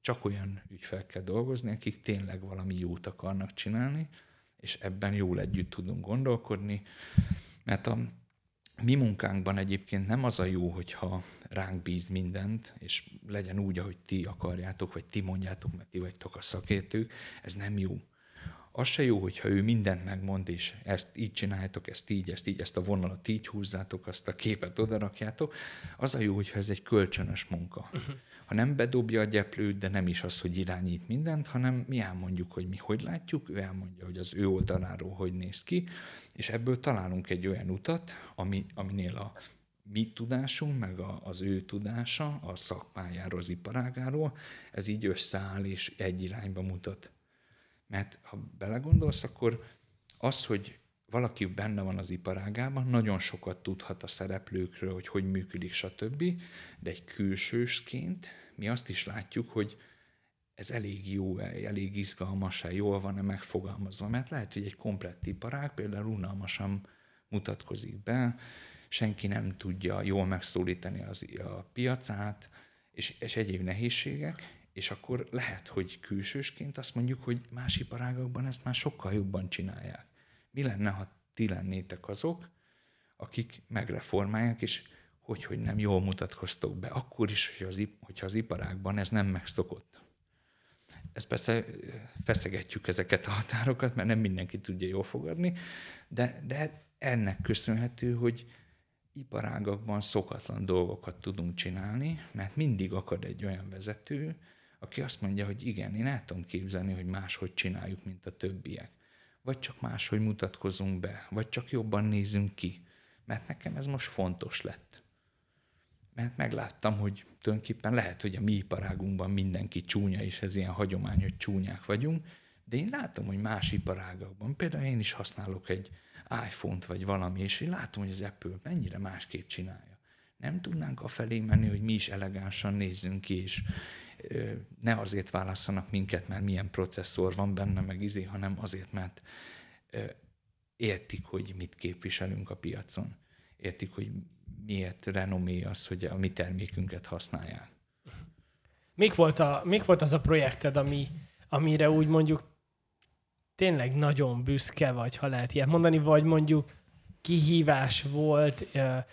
csak olyan ügyfelekkel dolgozni, akik tényleg valami jót akarnak csinálni, és ebben jól együtt tudunk gondolkodni, mert a mi munkánkban egyébként nem az a jó, hogyha ránk bíz mindent, és legyen úgy, ahogy ti akarjátok, vagy ti mondjátok, mert ti vagytok a szakértők, ez nem jó. Az se jó, hogyha ő mindent megmond, és ezt így csináljátok, ezt így, ezt így, ezt a vonalat így húzzátok, azt a képet odarakjátok. Az a jó, hogyha ez egy kölcsönös munka. Uh-huh ha nem bedobja a gyeplőt, de nem is az, hogy irányít mindent, hanem mi elmondjuk, hogy mi hogy látjuk, ő elmondja, hogy az ő oldaláról hogy néz ki, és ebből találunk egy olyan utat, ami, aminél a mi tudásunk, meg a, az ő tudása a szakmájáról, az iparágáról, ez így összeáll és egy irányba mutat. Mert ha belegondolsz, akkor az, hogy valaki benne van az iparágában, nagyon sokat tudhat a szereplőkről, hogy hogy működik, stb., de egy külsősként mi azt is látjuk, hogy ez elég jó, elég izgalmas, jól van-e megfogalmazva, mert lehet, hogy egy komplett iparág például unalmasan mutatkozik be, senki nem tudja jól megszólítani az, a piacát, és, és egyéb nehézségek, és akkor lehet, hogy külsősként azt mondjuk, hogy más iparágakban ezt már sokkal jobban csinálják. Mi lenne, ha ti lennétek azok, akik megreformálják, és hogy, hogy nem jól mutatkoztok be, akkor is, hogy az, hogyha az iparágban ez nem megszokott. Ez persze feszegetjük ezeket a határokat, mert nem mindenki tudja jól fogadni, de, de ennek köszönhető, hogy iparágakban szokatlan dolgokat tudunk csinálni, mert mindig akad egy olyan vezető, aki azt mondja, hogy igen, én el tudom képzelni, hogy máshogy csináljuk, mint a többiek vagy csak máshogy mutatkozunk be, vagy csak jobban nézünk ki. Mert nekem ez most fontos lett. Mert megláttam, hogy tulajdonképpen lehet, hogy a mi iparágunkban mindenki csúnya, és ez ilyen hagyomány, hogy csúnyák vagyunk, de én látom, hogy más iparágakban, például én is használok egy iPhone-t vagy valami, és én látom, hogy az Apple mennyire másképp csinálja. Nem tudnánk a felé menni, hogy mi is elegánsan nézzünk ki, és, ne azért válasszanak minket, mert milyen processzor van benne, meg izé, hanem azért, mert értik, hogy mit képviselünk a piacon. Értik, hogy miért renomé az, hogy a mi termékünket használják. Mik volt, a, mik volt az a projekted, ami, amire úgy mondjuk tényleg nagyon büszke vagy, ha lehet ilyet mondani, vagy mondjuk kihívás volt,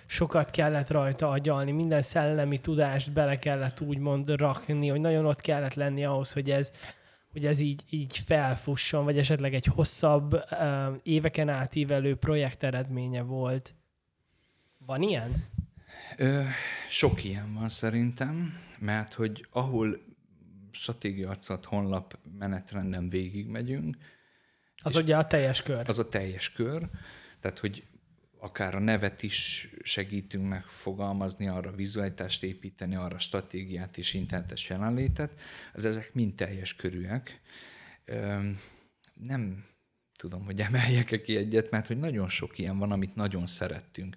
sokat kellett rajta agyalni, minden szellemi tudást bele kellett úgymond rakni, hogy nagyon ott kellett lenni ahhoz, hogy ez, hogy ez így, így felfusson, vagy esetleg egy hosszabb, éveken átívelő projekt eredménye volt. Van ilyen? Ö, sok ilyen van szerintem, mert hogy ahol stratégia honlap menetrenden végigmegyünk, Az ugye a teljes kör. Az a teljes kör, tehát hogy akár a nevet is segítünk megfogalmazni, arra vizualitást építeni, arra stratégiát és internetes jelenlétet, az ezek mind teljes körűek. Nem tudom, hogy emeljek-e ki egyet, mert hogy nagyon sok ilyen van, amit nagyon szerettünk,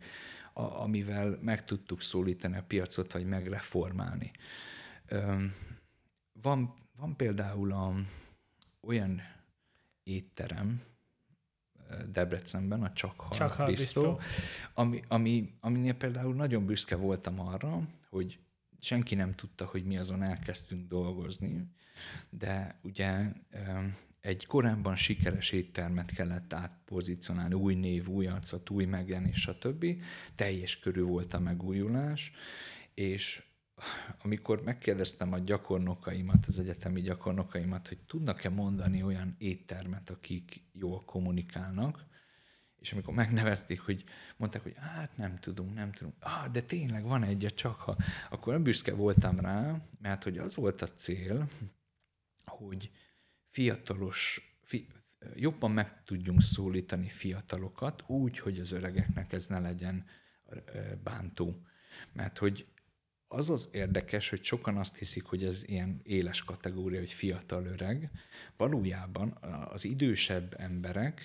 amivel meg tudtuk szólítani a piacot, vagy megreformálni. Van, van például a, olyan étterem, Debrecenben, a Csak Csak Hal Bistro, ami, ami, aminél például nagyon büszke voltam arra, hogy senki nem tudta, hogy mi azon elkezdtünk dolgozni, de ugye egy korábban sikeres éttermet kellett átpozícionálni, új név, új arcot, új megjelenés, stb. Teljes körű volt a megújulás, és amikor megkérdeztem a gyakornokaimat, az egyetemi gyakornokaimat, hogy tudnak-e mondani olyan éttermet, akik jól kommunikálnak, és amikor megnevezték, hogy mondták, hogy hát nem tudunk, nem tudunk, ah, de tényleg van egy, csak ha, akkor nem büszke voltam rá, mert hogy az volt a cél, hogy fiatalos, fi, jobban meg tudjunk szólítani fiatalokat, úgy, hogy az öregeknek ez ne legyen bántó. Mert hogy az az érdekes, hogy sokan azt hiszik, hogy ez ilyen éles kategória, hogy fiatal öreg. Valójában az idősebb emberek,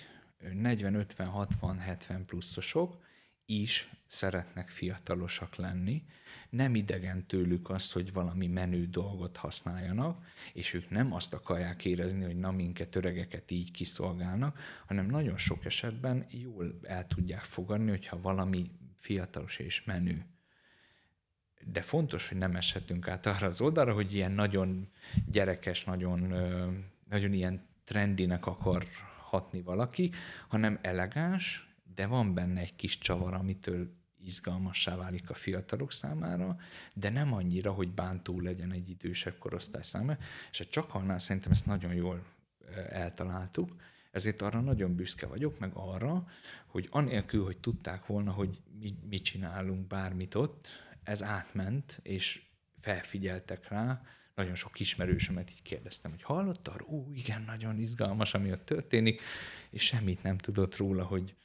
40, 50, 60, 70 pluszosok is szeretnek fiatalosak lenni, nem idegen tőlük azt, hogy valami menő dolgot használjanak, és ők nem azt akarják érezni, hogy na minket öregeket így kiszolgálnak, hanem nagyon sok esetben jól el tudják fogadni, hogyha valami fiatalos és menő de fontos, hogy nem eshetünk át arra az oldalra, hogy ilyen nagyon gyerekes, nagyon, nagyon ilyen trendinek akar hatni valaki, hanem elegáns, de van benne egy kis csavar, amitől izgalmassá válik a fiatalok számára, de nem annyira, hogy bántó legyen egy idősebb korosztály számára, és a csak annál szerintem ezt nagyon jól eltaláltuk, ezért arra nagyon büszke vagyok, meg arra, hogy anélkül, hogy tudták volna, hogy mi, mit csinálunk bármit ott, ez átment, és felfigyeltek rá, nagyon sok ismerősömet így kérdeztem, hogy hallottad? Ó, igen, nagyon izgalmas, ami ott történik, és semmit nem tudott róla, hogy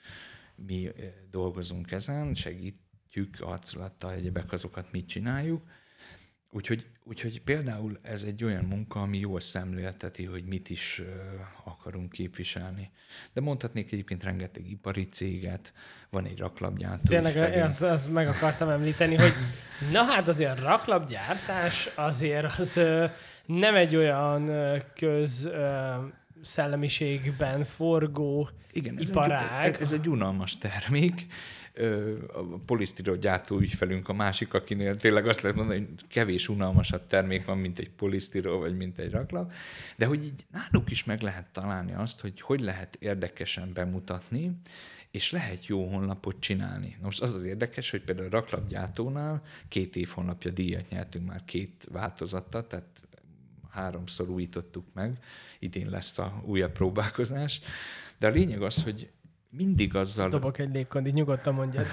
mi dolgozunk ezen, segítjük arculattal, egyebek azokat mit csináljuk, Úgyhogy, úgyhogy például ez egy olyan munka, ami jól szemlélteti, hogy mit is akarunk képviselni. De mondhatnék egyébként rengeteg ipari céget, van egy raklapgyártó. Tényleg azt, azt meg akartam említeni, hogy na hát azért a raklapgyártás azért az nem egy olyan köz szellemiségben forgó Igen, ez iparág. Egy, ez egy unalmas termék, a polisztirol gyártó ügyfelünk a másik, akinél tényleg azt lehet mondani, hogy kevés unalmasabb termék van, mint egy polisztirol, vagy mint egy raklap, de hogy így náluk is meg lehet találni azt, hogy hogy lehet érdekesen bemutatni, és lehet jó honlapot csinálni. most az az érdekes, hogy például a raklapgyártónál két év honlapja díjat nyertünk már két változattal, tehát háromszor újítottuk meg, idén lesz a újabb próbálkozás, de a lényeg az, hogy mindig azzal... Dobok egy légkondit, nyugodtan mondjad.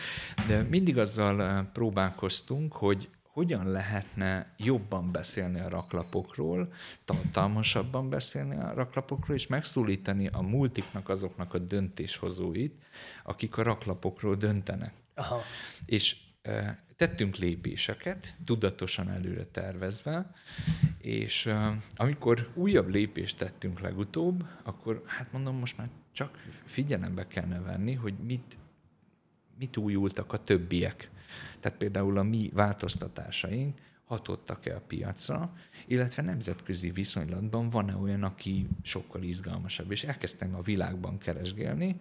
De mindig azzal eh, próbálkoztunk, hogy hogyan lehetne jobban beszélni a raklapokról, tartalmasabban beszélni a raklapokról, és megszólítani a multiknak azoknak a döntéshozóit, akik a raklapokról döntenek. Aha. És e, tettünk lépéseket, tudatosan előre tervezve, és amikor újabb lépést tettünk legutóbb, akkor hát mondom, most már csak figyelembe kellene venni, hogy mit, mit újultak a többiek. Tehát például a mi változtatásaink hatottak-e a piacra, illetve nemzetközi viszonylatban van-e olyan, aki sokkal izgalmasabb. És elkezdtem a világban keresgélni,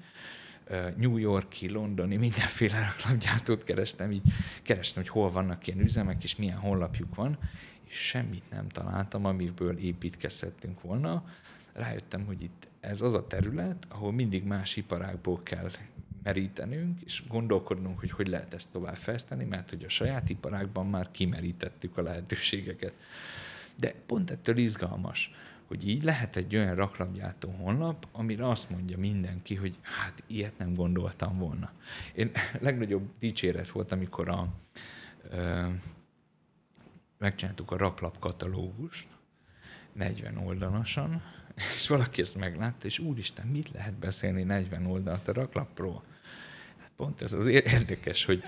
New Yorki, londoni, mindenféle raklapgyártót kerestem, így kerestem, hogy hol vannak ilyen üzemek, és milyen honlapjuk van, és semmit nem találtam, amiből építkezhettünk volna. Rájöttem, hogy itt ez az a terület, ahol mindig más iparákból kell merítenünk, és gondolkodnunk, hogy hogy lehet ezt tovább fejleszteni, mert hogy a saját iparákban már kimerítettük a lehetőségeket. De pont ettől izgalmas, hogy így lehet egy olyan raklapgyártó honlap, amire azt mondja mindenki, hogy hát ilyet nem gondoltam volna. Én legnagyobb dicséret volt, amikor a, ö, megcsináltuk a raklap katalógust, 40 oldalasan, és valaki ezt meglátta, és úristen, mit lehet beszélni 40 oldalt a raklapról? Hát pont ez az érdekes, hogy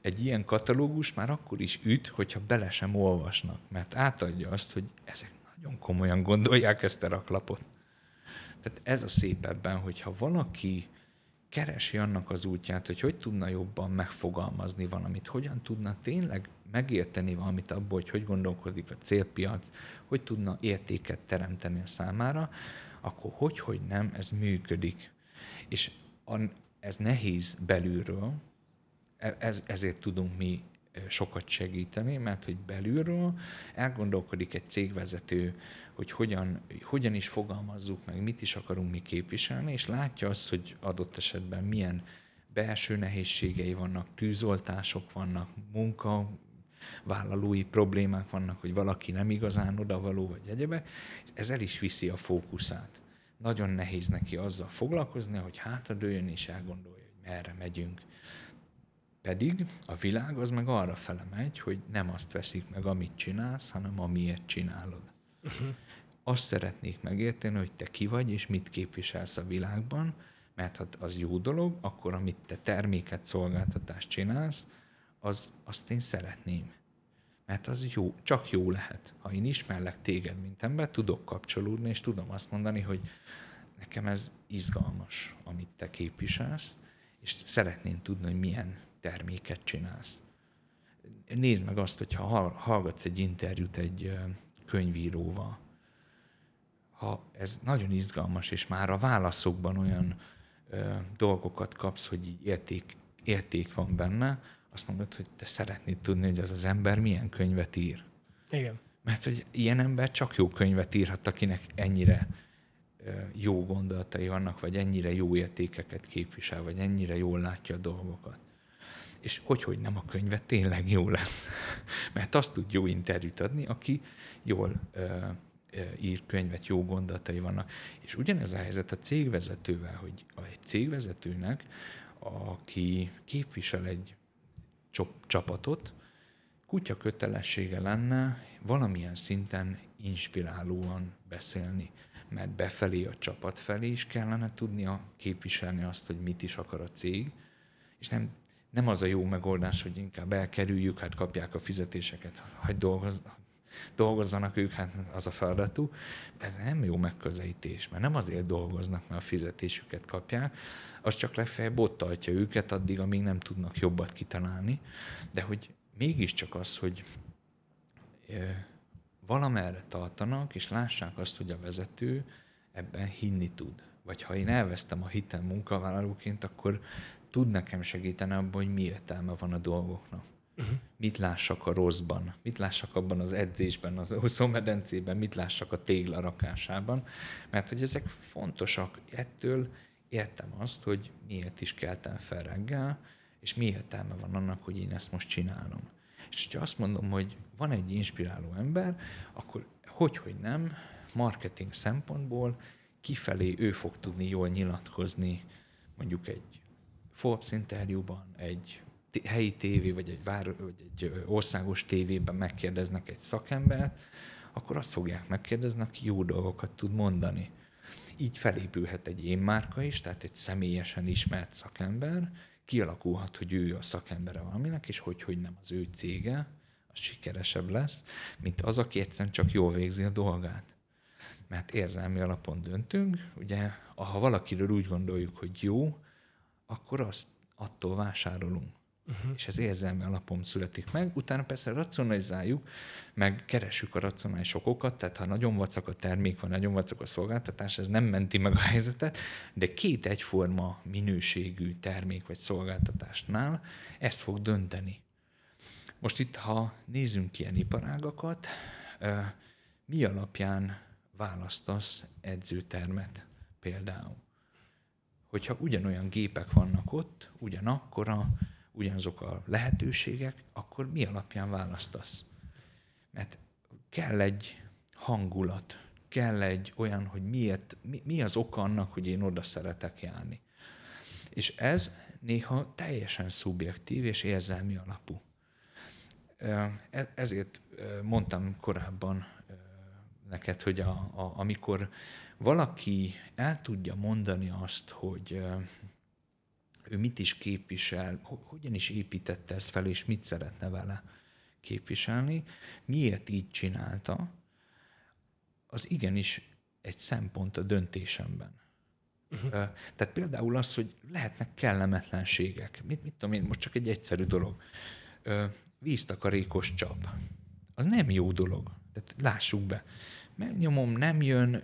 egy ilyen katalógus már akkor is üt, hogyha bele sem olvasnak, mert átadja azt, hogy ezek nagyon komolyan gondolják ezt a raklapot. Tehát ez a szép ebben, hogyha valaki keresi annak az útját, hogy hogy tudna jobban megfogalmazni valamit, hogyan tudna tényleg megérteni valamit abból, hogy hogy gondolkodik a célpiac, hogy tudna értéket teremteni a számára, akkor hogy, hogy nem, ez működik. És ez nehéz belülről, e, ez, ezért tudunk mi sokat segíteni, mert hogy belülről elgondolkodik egy cégvezető, hogy hogyan, hogyan is fogalmazzuk meg, mit is akarunk mi képviselni, és látja azt, hogy adott esetben milyen belső nehézségei vannak, tűzoltások vannak, munka, vállalói problémák vannak, hogy valaki nem igazán odavaló, vagy egyebek, ez el is viszi a fókuszát. Nagyon nehéz neki azzal foglalkozni, hogy hátradőjön és elgondolja, hogy merre megyünk. Pedig a világ az meg arra fele megy, hogy nem azt veszik meg, amit csinálsz, hanem amiért csinálod. Uh-huh. Azt szeretnék megérteni, hogy te ki vagy, és mit képviselsz a világban, mert ha az jó dolog, akkor amit te terméket, szolgáltatást csinálsz, az, azt én szeretném. Mert az jó, csak jó lehet. Ha én ismerlek téged, mint ember, tudok kapcsolódni, és tudom azt mondani, hogy nekem ez izgalmas, amit te képviselsz, és szeretném tudni, hogy milyen terméket csinálsz. Nézd meg azt, hogyha hallgatsz egy interjút egy könyvíróval, ha ez nagyon izgalmas, és már a válaszokban olyan ö, dolgokat kapsz, hogy így érték, érték van benne, azt mondod, hogy te szeretnéd tudni, hogy ez az ember milyen könyvet ír. Igen. Mert hogy ilyen ember csak jó könyvet írhat, akinek ennyire jó gondolatai vannak, vagy ennyire jó értékeket képvisel, vagy ennyire jól látja a dolgokat. És hogy, hogy nem a könyve tényleg jó lesz. Mert azt tud jó interjút adni, aki jól ö, ö, ír könyvet, jó gondolatai vannak. És ugyanez a helyzet a cégvezetővel, hogy egy cégvezetőnek, aki képvisel egy csapatot, kutya kötelessége lenne valamilyen szinten inspirálóan beszélni, mert befelé a csapat felé is kellene tudnia képviselni azt, hogy mit is akar a cég, és nem, nem az a jó megoldás, hogy inkább elkerüljük, hát kapják a fizetéseket, hogy dolgoz, dolgozzanak ők, hát az a feladatú. Ez nem jó megközelítés, mert nem azért dolgoznak, mert a fizetésüket kapják, az csak legfeljebb ott tartja őket addig, amíg nem tudnak jobbat kitalálni, de hogy mégiscsak az, hogy valamerre tartanak, és lássák azt, hogy a vezető ebben hinni tud. Vagy ha én elvesztem a hitem munkavállalóként, akkor tud nekem segíteni abban, hogy mi értelme van a dolgoknak. Uh-huh. Mit lássak a rosszban, mit lássak abban az edzésben, az úszómedencében, mit lássak a tégla rakásában, mert hogy ezek fontosak. Ettől értem azt, hogy miért is keltem fel reggel, és mi értelme van annak, hogy én ezt most csinálom. És hogyha azt mondom, hogy van egy inspiráló ember, akkor hogy, hogy nem, marketing szempontból kifelé ő fog tudni jól nyilatkozni mondjuk egy Forbes interjúban, egy helyi tévé, vagy egy, vár, vagy egy országos tévében megkérdeznek egy szakembert, akkor azt fogják megkérdezni, aki jó dolgokat tud mondani. Így felépülhet egy én márka is, tehát egy személyesen ismert szakember, kialakulhat, hogy ő a szakembere valaminek, és hogy, hogy nem az ő cége, az sikeresebb lesz, mint az, aki egyszerűen csak jól végzi a dolgát. Mert érzelmi alapon döntünk, ugye, ha valakiről úgy gondoljuk, hogy jó, akkor azt attól vásárolunk uh-huh. és ez érzelmi alapon születik meg. Utána persze racionalizáljuk, meg keresünk a racionális okokat, tehát ha nagyon vacak a termék, vagy nagyon vacak a szolgáltatás, ez nem menti meg a helyzetet, de két egyforma minőségű termék vagy szolgáltatásnál ezt fog dönteni. Most itt, ha nézzünk ilyen iparágakat, mi alapján választasz edzőtermet például? Hogyha ugyanolyan gépek vannak ott, ugyanakkora, ugyanazok a lehetőségek, akkor mi alapján választasz? Mert kell egy hangulat, kell egy olyan, hogy miért, mi, mi az oka annak, hogy én oda szeretek járni. És ez néha teljesen szubjektív és érzelmi alapú. E, ezért mondtam korábban neked, hogy a, a, amikor valaki el tudja mondani azt, hogy ő mit is képvisel, hogyan is építette ezt fel, és mit szeretne vele képviselni, miért így csinálta, az igenis egy szempont a döntésemben. Uh-huh. Tehát például az, hogy lehetnek kellemetlenségek. Mit, mit tudom én, most csak egy egyszerű dolog. Víztakarékos csap. Az nem jó dolog. Tehát lássuk be megnyomom, nem jön,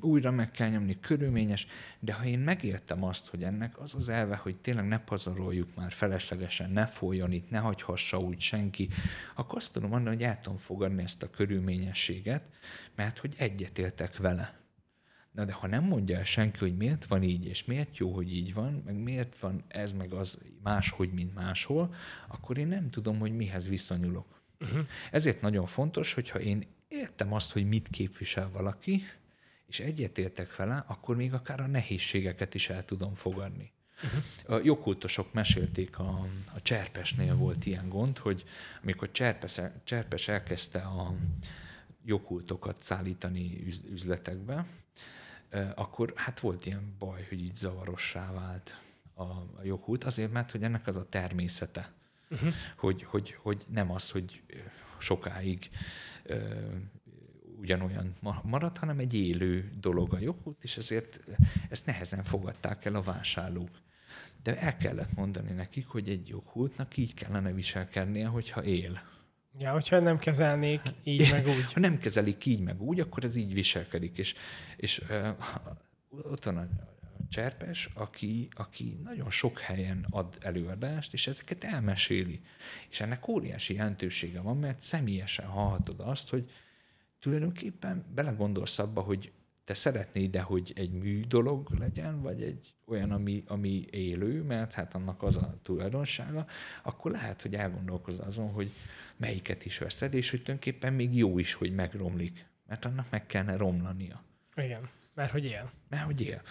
újra meg kell nyomni, körülményes, de ha én megértem azt, hogy ennek az az elve, hogy tényleg ne pazaroljuk már feleslegesen, ne folyjon itt, ne hagyhassa úgy senki, akkor azt tudom mondani, hogy el tudom fogadni ezt a körülményességet, mert hogy egyetértek vele. Na de ha nem mondja el senki, hogy miért van így, és miért jó, hogy így van, meg miért van ez, meg az máshogy, mint máshol, akkor én nem tudom, hogy mihez viszonyulok. Uh-huh. Ezért nagyon fontos, hogyha én értem azt, hogy mit képvisel valaki, és egyetértek vele, akkor még akár a nehézségeket is el tudom fogadni. Uh-huh. A jogkultosok mesélték, a, a Cserpesnél volt ilyen gond, hogy amikor Cserpes, Cserpes elkezdte a jogkultokat szállítani üzletekbe, akkor hát volt ilyen baj, hogy így zavarossá vált a, a jogkult, azért, mert hogy ennek az a természete. Uh-huh. Hogy, hogy, hogy nem az, hogy sokáig ugyanolyan marad, hanem egy élő dolog a joghurt, és ezért ezt nehezen fogadták el a vásárlók. De el kellett mondani nekik, hogy egy joghurtnak így kellene viselkednie, hogyha él. Ja, hogyha nem kezelnék így meg úgy. Ha nem kezelik így meg úgy, akkor ez így viselkedik. És, és uh, ott van a, a cserpes, aki, aki nagyon sok helyen ad előadást, és ezeket elmeséli. És ennek óriási jelentősége van, mert személyesen hallhatod azt, hogy tulajdonképpen belegondolsz abba, hogy te szeretnéd de hogy egy mű dolog legyen, vagy egy olyan, ami, ami élő, mert hát annak az a tulajdonsága, akkor lehet, hogy elgondolkoz azon, hogy melyiket is veszed, és hogy tulajdonképpen még jó is, hogy megromlik, mert annak meg kellene romlania. Igen. Mert hogy él. Mert hogy él.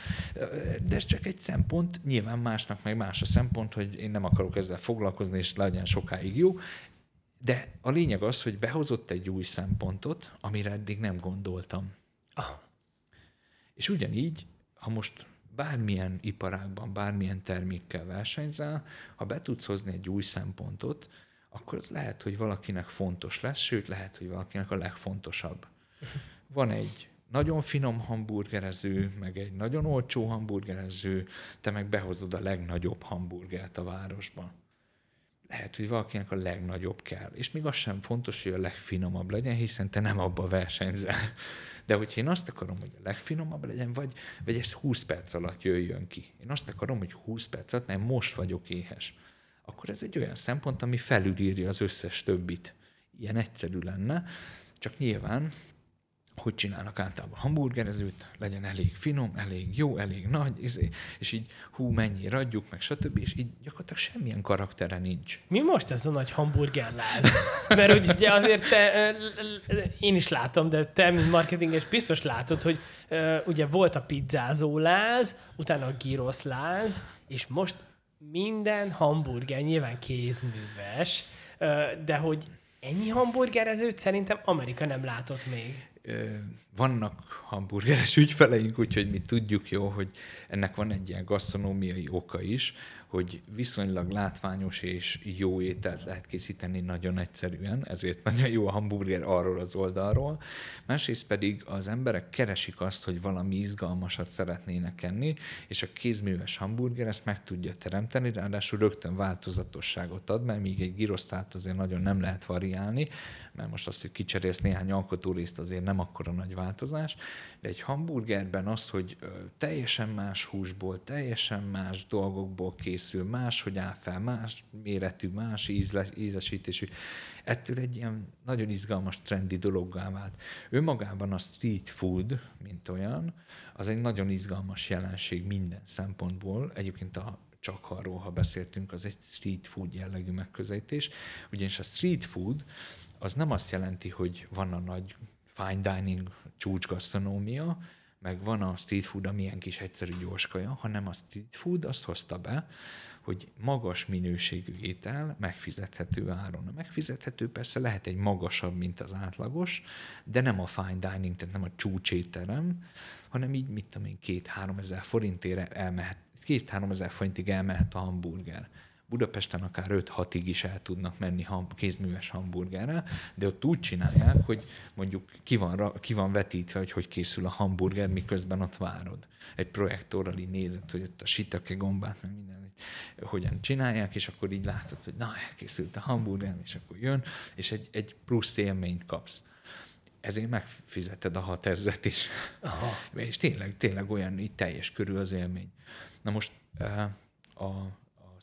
De ez csak egy szempont, nyilván másnak meg más a szempont, hogy én nem akarok ezzel foglalkozni, és legyen sokáig jó. De a lényeg az, hogy behozott egy új szempontot, amire eddig nem gondoltam. Ah. És ugyanígy, ha most bármilyen iparágban, bármilyen termékkel versenyzel, ha be tudsz hozni egy új szempontot, akkor az lehet, hogy valakinek fontos lesz, sőt, lehet, hogy valakinek a legfontosabb. Van egy nagyon finom hamburgerező, meg egy nagyon olcsó hamburgerező, te meg behozod a legnagyobb hamburgert a városban lehet, hogy valakinek a legnagyobb kell. És még az sem fontos, hogy a legfinomabb legyen, hiszen te nem abba versenyzel. De hogyha én azt akarom, hogy a legfinomabb legyen, vagy, vagy ez 20 perc alatt jöjjön ki. Én azt akarom, hogy 20 perc alatt, mert most vagyok éhes. Akkor ez egy olyan szempont, ami felülírja az összes többit. Ilyen egyszerű lenne, csak nyilván hogy csinálnak általában hamburgerezőt, legyen elég finom, elég jó, elég nagy, izé, és így hú, mennyi adjuk, meg stb. És így gyakorlatilag semmilyen karaktere nincs. Mi most ez a nagy hamburgerláz? Mert hogy ugye azért te, én is látom, de te, mint marketinges, biztos látod, hogy ugye volt a pizzázó láz, utána a gyrosz láz, és most minden hamburger nyilván kézműves, de hogy ennyi hamburgerezőt szerintem Amerika nem látott még vannak hamburgeres ügyfeleink, úgyhogy mi tudjuk jó, hogy ennek van egy ilyen gasztronómiai oka is, hogy viszonylag látványos és jó ételt lehet készíteni nagyon egyszerűen, ezért nagyon jó a hamburger arról az oldalról. Másrészt pedig az emberek keresik azt, hogy valami izgalmasat szeretnének enni, és a kézműves hamburger ezt meg tudja teremteni, ráadásul rögtön változatosságot ad, mert míg egy girosztát azért nagyon nem lehet variálni, mert most azt, hogy kicserélsz néhány alkotórészt, azért nem akkora nagy változás, de egy hamburgerben az, hogy teljesen más húsból, teljesen más dolgokból készül, más, hogy áll fel, más méretű, más ízle, ízesítésű, ettől egy ilyen nagyon izgalmas, trendi dologgá vált. Önmagában a street food, mint olyan, az egy nagyon izgalmas jelenség minden szempontból. Egyébként a csak arról, ha beszéltünk, az egy street food jellegű megközelítés. Ugyanis a street food az nem azt jelenti, hogy van a nagy fine dining csúcsgasztronómia, meg van a street food, ami ilyen kis egyszerű gyorskaja, hanem a street food azt hozta be, hogy magas minőségű étel megfizethető áron. A megfizethető persze lehet egy magasabb, mint az átlagos, de nem a fine dining, tehát nem a csúcsétterem, hanem így, mit tudom én, két-három ezer forintért elmehet, két-három ezer forintig elmehet a hamburger. Budapesten akár 5-6-ig is el tudnak menni ham, kézműves hamburgerre, de ott úgy csinálják, hogy mondjuk ki van, ki van vetítve, hogy hogy készül a hamburger, miközben ott várod. Egy projektorral így nézed, hogy ott a sitake gombát, meg minden, hogyan csinálják, és akkor így látod, hogy na, elkészült a hamburger, és akkor jön, és egy, egy plusz élményt kapsz ezért megfizeted a hat ezret is. Aha. És tényleg, tényleg olyan így teljes körül az élmény. Na most eh, a,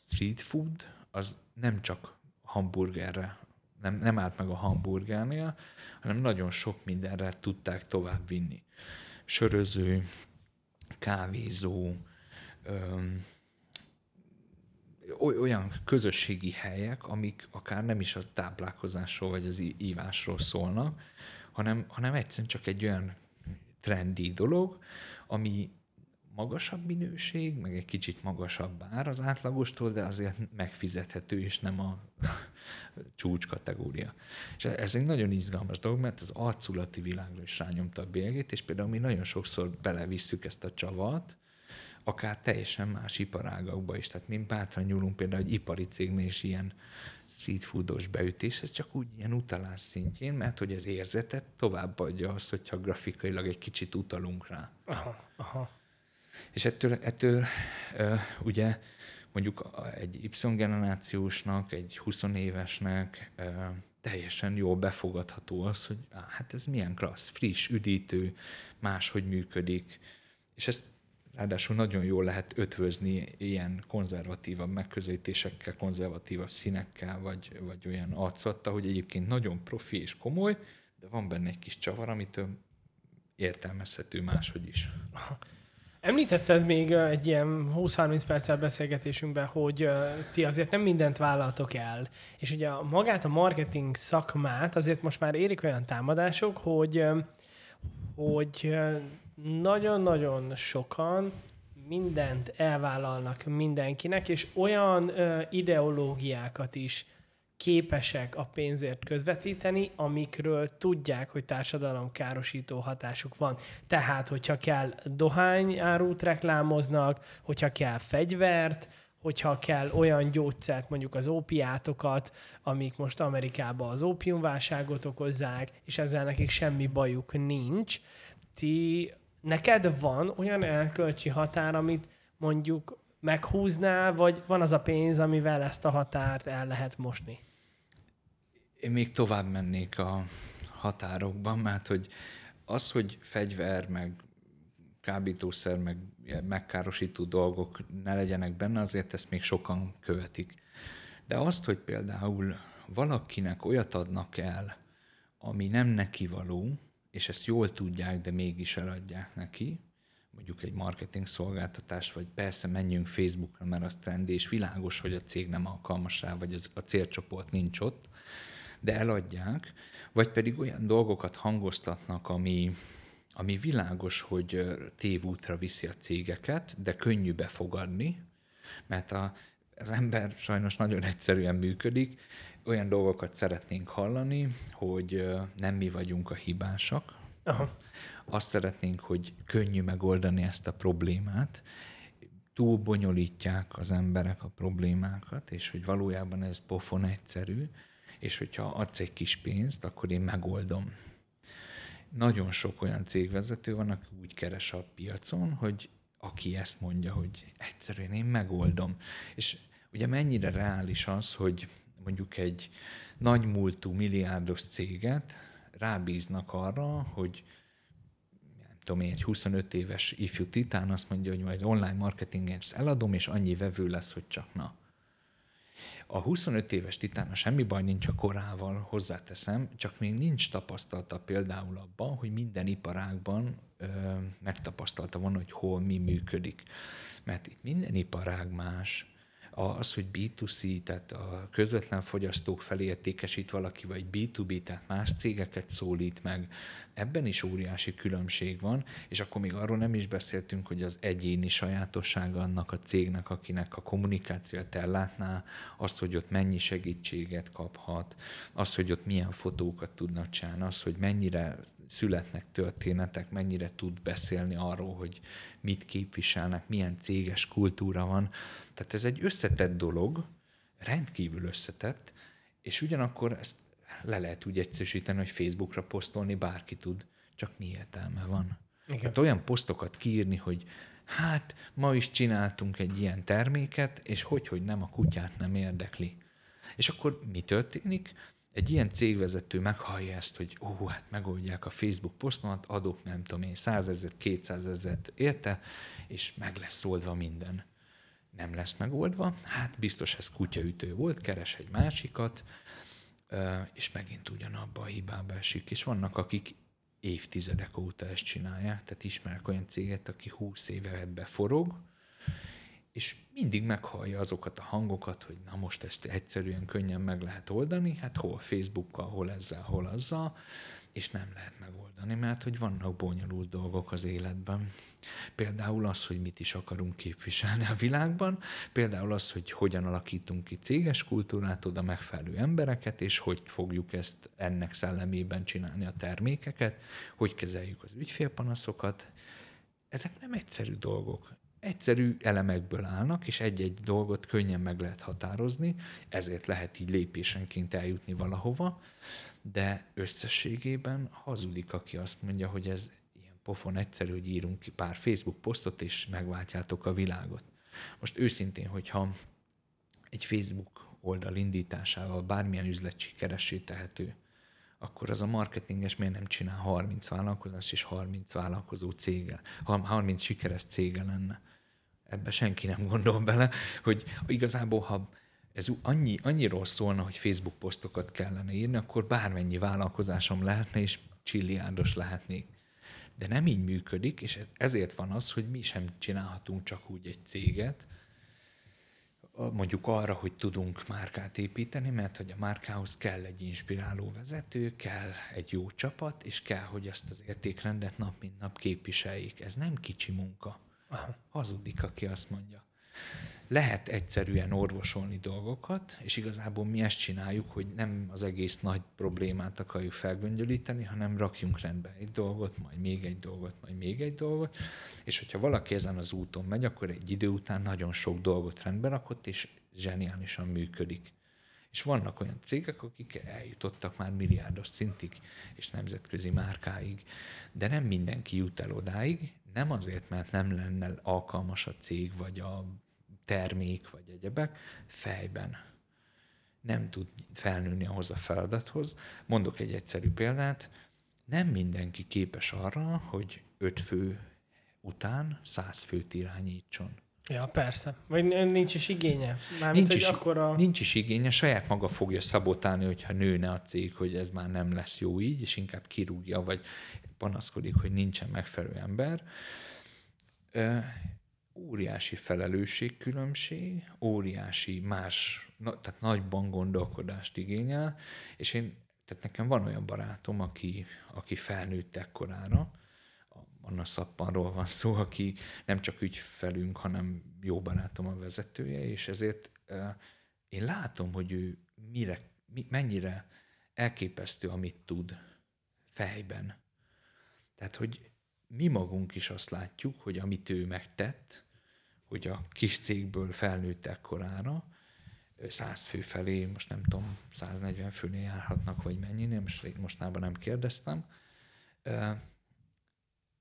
street food az nem csak hamburgerre, nem, nem állt meg a hamburgernél, hanem nagyon sok mindenre tudták tovább vinni. Söröző, kávézó, öm, olyan közösségi helyek, amik akár nem is a táplálkozásról vagy az ívásról szólnak, hanem, hanem egyszerűen csak egy olyan trendi dolog, ami magasabb minőség, meg egy kicsit magasabb ár az átlagostól, de azért megfizethető, és nem a csúcs kategória. És ez egy nagyon izgalmas dolog, mert az arculati világra is rányomta a bélyegét, és például mi nagyon sokszor belevisszük ezt a csavat, akár teljesen más iparágakba is. Tehát mi bátran nyúlunk például egy ipari cégnél is ilyen street foodos beütés, ez csak úgy ilyen utalás szintjén, mert hogy az érzetet továbbadja azt, hogyha grafikailag egy kicsit utalunk rá. Aha, aha. És ettől, ettől ugye mondjuk egy Y-generációsnak, egy 20 évesnek teljesen jól befogadható az, hogy hát ez milyen klassz, friss, üdítő, máshogy működik, és ezt ráadásul nagyon jól lehet ötvözni ilyen konzervatívabb megközelítésekkel, konzervatívabb színekkel, vagy, vagy olyan arcottal, hogy egyébként nagyon profi és komoly, de van benne egy kis csavar, amitől értelmezhető máshogy is. Említetted még egy ilyen 20-30 perccel beszélgetésünkben, hogy ti azért nem mindent vállaltok el. És ugye magát a marketing szakmát azért most már érik olyan támadások, hogy, hogy nagyon-nagyon sokan mindent elvállalnak mindenkinek, és olyan ideológiákat is képesek a pénzért közvetíteni, amikről tudják, hogy társadalomkárosító hatásuk van. Tehát, hogyha kell dohányárút reklámoznak, hogyha kell fegyvert, hogyha kell olyan gyógyszert, mondjuk az ópiátokat, amik most Amerikában az ópiumválságot okozzák, és ezzel nekik semmi bajuk nincs. Ti, neked van olyan elkölcsi határ, amit mondjuk meghúznál, vagy van az a pénz, amivel ezt a határt el lehet mosni? Én még tovább mennék a határokban, mert hogy az, hogy fegyver, meg kábítószer, meg megkárosító dolgok ne legyenek benne, azért ezt még sokan követik. De azt, hogy például valakinek olyat adnak el, ami nem neki való, és ezt jól tudják, de mégis eladják neki, mondjuk egy marketing szolgáltatás, vagy persze menjünk Facebookra, mert az trendi, és világos, hogy a cég nem alkalmas rá, vagy az, a célcsoport nincs ott, de eladják, vagy pedig olyan dolgokat hangoztatnak, ami, ami világos, hogy tévútra viszi a cégeket, de könnyű befogadni, mert a, az ember sajnos nagyon egyszerűen működik, olyan dolgokat szeretnénk hallani, hogy nem mi vagyunk a hibásak. Aha. Azt szeretnénk, hogy könnyű megoldani ezt a problémát, túl bonyolítják az emberek a problémákat, és hogy valójában ez pofon egyszerű, és hogyha adsz egy kis pénzt, akkor én megoldom. Nagyon sok olyan cégvezető van, aki úgy keres a piacon, hogy aki ezt mondja, hogy egyszerűen én megoldom. És ugye mennyire reális az, hogy mondjuk egy nagy múltú milliárdos céget rábíznak arra, hogy tudom én, egy 25 éves ifjú titán azt mondja, hogy majd online marketingen eladom, és annyi vevő lesz, hogy csak na. A 25 éves titána semmi baj nincs a korával, hozzáteszem, csak még nincs tapasztalata például abban, hogy minden iparágban ö, megtapasztalta volna, hogy hol mi működik. Mert itt minden iparág más, az, hogy B2C, tehát a közvetlen fogyasztók felé értékesít valaki, vagy B2B, tehát más cégeket szólít meg, ebben is óriási különbség van, és akkor még arról nem is beszéltünk, hogy az egyéni sajátossága annak a cégnek, akinek a kommunikációt ellátná, azt, hogy ott mennyi segítséget kaphat, azt, hogy ott milyen fotókat tudnak csinálni, az, hogy mennyire születnek történetek, mennyire tud beszélni arról, hogy mit képviselnek, milyen céges kultúra van. Tehát ez egy összetett dolog, rendkívül összetett, és ugyanakkor ezt le lehet úgy egyszerűsíteni, hogy Facebookra posztolni bárki tud, csak mi értelme van. Igen. Tehát olyan posztokat kiírni, hogy hát ma is csináltunk egy ilyen terméket, és hogy, hogy nem a kutyát nem érdekli. És akkor mi történik? Egy ilyen cégvezető meghallja ezt, hogy ó, hát megoldják a Facebook posztomat, adok nem tudom én 100 ezer, 200 ezer érte, és meg lesz oldva minden. Nem lesz megoldva, hát biztos ez kutyaütő volt, keres egy másikat, és megint ugyanabba a hibába esik. És vannak, akik évtizedek óta ezt csinálják, tehát ismerek olyan céget, aki 20 éve ebbe forog, és mindig meghallja azokat a hangokat, hogy na most ezt egyszerűen könnyen meg lehet oldani, hát hol Facebookkal, hol ezzel, hol azzal, és nem lehet megoldani, mert hogy vannak bonyolult dolgok az életben. Például az, hogy mit is akarunk képviselni a világban, például az, hogy hogyan alakítunk ki céges kultúrát, oda megfelelő embereket, és hogy fogjuk ezt ennek szellemében csinálni a termékeket, hogy kezeljük az ügyfélpanaszokat. Ezek nem egyszerű dolgok egyszerű elemekből állnak, és egy-egy dolgot könnyen meg lehet határozni, ezért lehet így lépésenként eljutni valahova, de összességében hazudik, aki azt mondja, hogy ez ilyen pofon egyszerű, hogy írunk ki pár Facebook posztot, és megváltjátok a világot. Most őszintén, hogyha egy Facebook oldal indításával bármilyen üzlet sikeressé tehető, akkor az a marketinges miért nem csinál 30 vállalkozást és 30 vállalkozó céggel, 30 sikeres cége lenne. Ebbe senki nem gondol bele, hogy igazából, ha ez annyi, annyiról szólna, hogy Facebook posztokat kellene írni, akkor bármennyi vállalkozásom lehetne, és csilliárdos lehetnék. De nem így működik, és ezért van az, hogy mi sem csinálhatunk csak úgy egy céget, mondjuk arra, hogy tudunk márkát építeni, mert hogy a márkához kell egy inspiráló vezető, kell egy jó csapat, és kell, hogy ezt az értékrendet nap mint nap képviseljék. Ez nem kicsi munka. Aha. Hazudik, aki azt mondja lehet egyszerűen orvosolni dolgokat, és igazából mi ezt csináljuk, hogy nem az egész nagy problémát akarjuk felgöngyölíteni, hanem rakjunk rendbe egy dolgot, majd még egy dolgot, majd még egy dolgot, és hogyha valaki ezen az úton megy, akkor egy idő után nagyon sok dolgot rendbe rakott, és zseniálisan működik. És vannak olyan cégek, akik eljutottak már milliárdos szintig, és nemzetközi márkáig, de nem mindenki jut el odáig, nem azért, mert nem lenne alkalmas a cég, vagy a termék vagy egyebek fejben nem tud felnőni ahhoz a feladathoz. Mondok egy egyszerű példát, nem mindenki képes arra, hogy öt fő után száz főt irányítson. Ja, persze. Vagy nincs is igénye. Mármint, nincs, is, akkora... nincs is igénye, saját maga fogja szabotálni, hogyha nőne a cég, hogy ez már nem lesz jó így, és inkább kirúgja, vagy panaszkodik, hogy nincsen megfelelő ember óriási felelősségkülönbség, óriási más, na, tehát nagyban gondolkodást igényel, és én, tehát nekem van olyan barátom, aki, aki felnőtt ekkorára, Anna Szappanról van szó, aki nem csak ügyfelünk, hanem jó barátom a vezetője, és ezért én látom, hogy ő mire, mi, mennyire elképesztő, amit tud fejben. Tehát, hogy mi magunk is azt látjuk, hogy amit ő megtett, hogy a kis cégből felnőtt ekkorára, 100 fő felé, most nem tudom, 140 főnél járhatnak, vagy mennyinél, most mostában nem kérdeztem.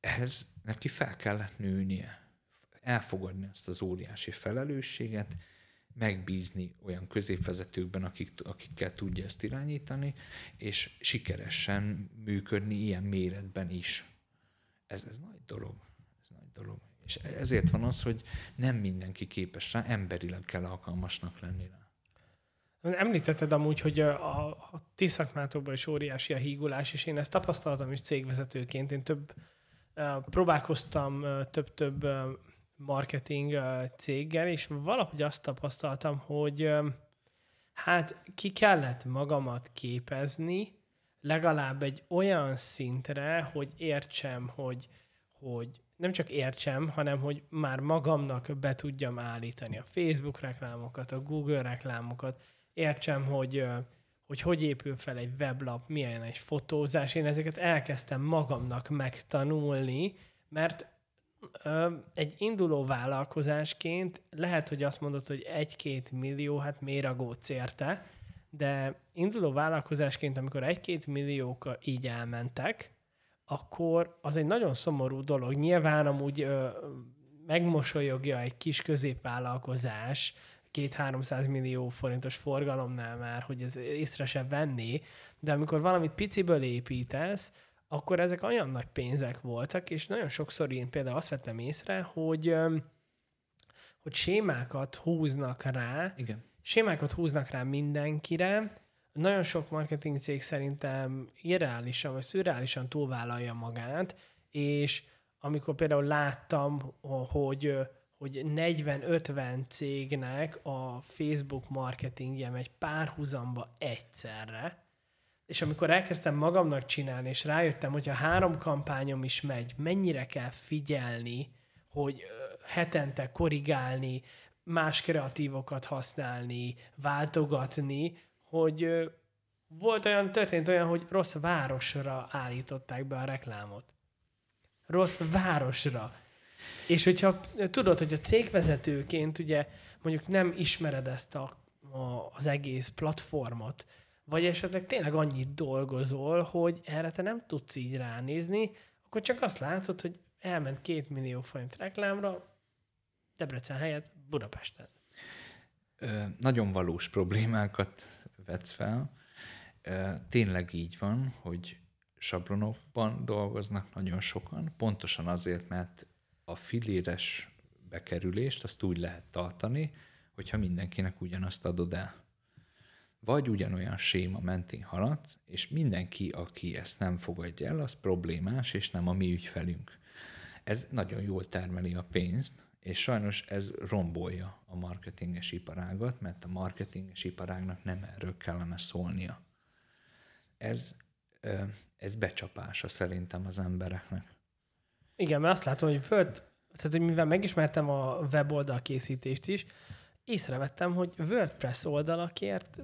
Ehhez neki fel kellett nőnie, elfogadni ezt az óriási felelősséget, megbízni olyan középvezetőkben, akik, akikkel tudja ezt irányítani, és sikeresen működni ilyen méretben is. Ez, ez nagy dolog. Ez nagy dolog. És ezért van az, hogy nem mindenki képes rá, emberileg kell alkalmasnak lenni rá. Említetted amúgy, hogy a, a ti szakmátokban is óriási a hígulás, és én ezt tapasztaltam is cégvezetőként. Én több próbálkoztam több-több marketing céggel, és valahogy azt tapasztaltam, hogy hát ki kellett magamat képezni, legalább egy olyan szintre, hogy értsem, hogy, hogy nem csak értsem, hanem hogy már magamnak be tudjam állítani a Facebook reklámokat, a Google reklámokat, értsem, hogy hogy hogy épül fel egy weblap, milyen egy fotózás. Én ezeket elkezdtem magamnak megtanulni, mert ö, egy induló vállalkozásként lehet, hogy azt mondod, hogy egy-két millió, hát méragót érte, de induló vállalkozásként, amikor egy-két milliók így elmentek, akkor az egy nagyon szomorú dolog. Nyilván amúgy ö, megmosolyogja egy kis középvállalkozás, két-háromszáz millió forintos forgalomnál már, hogy ez észre se venné, de amikor valamit piciből építesz, akkor ezek olyan nagy pénzek voltak, és nagyon sokszor én például azt vettem észre, hogy, hogy sémákat húznak rá, Igen. sémákat húznak rá mindenkire, nagyon sok marketing cég szerintem irreálisan vagy szürreálisan túlvállalja magát, és amikor például láttam, hogy hogy 40-50 cégnek a Facebook marketingje megy párhuzamba egyszerre, és amikor elkezdtem magamnak csinálni, és rájöttem, hogy ha három kampányom is megy, mennyire kell figyelni, hogy hetente korrigálni, más kreatívokat használni, váltogatni, hogy volt olyan, történt olyan, hogy rossz városra állították be a reklámot. Rossz városra. És hogyha tudod, hogy a cégvezetőként ugye mondjuk nem ismered ezt a, a, az egész platformot, vagy esetleg tényleg annyit dolgozol, hogy erre te nem tudsz így ránézni, akkor csak azt látod, hogy elment két millió forint reklámra, Debrecen helyett Budapesten. Ö, nagyon valós problémákat vetsz fel. Tényleg így van, hogy sablonokban dolgoznak nagyon sokan, pontosan azért, mert a filéres bekerülést azt úgy lehet tartani, hogyha mindenkinek ugyanazt adod el. Vagy ugyanolyan séma mentén haladsz, és mindenki, aki ezt nem fogadja el, az problémás, és nem a mi ügyfelünk. Ez nagyon jól termeli a pénzt, és sajnos ez rombolja a marketinges iparágat, mert a marketinges iparágnak nem erről kellene szólnia. Ez, ez becsapása szerintem az embereknek. Igen, mert azt látom, hogy Word, tehát hogy mivel megismertem a weboldal készítést is, észrevettem, hogy WordPress oldalakért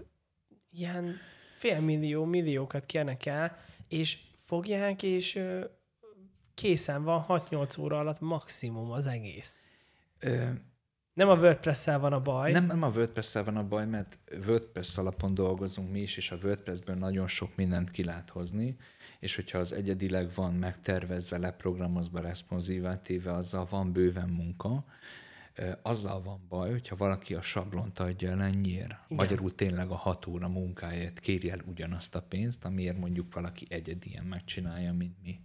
ilyen félmillió, milliókat kérnek el, és fogják, és készen van 6-8 óra alatt maximum az egész. Ö, nem a wordpress van a baj. Nem, nem a wordpress van a baj, mert WordPress alapon dolgozunk mi is, és a WordPressből nagyon sok mindent ki lehet hozni, és hogyha az egyedileg van megtervezve, leprogramozva, responsívá téve, azzal van bőven munka. Azzal van baj, hogyha valaki a sablont adja el ennyiért, magyarul tényleg a hat óra munkáért kéri el ugyanazt a pénzt, amiért mondjuk valaki egyedien megcsinálja, mint mi.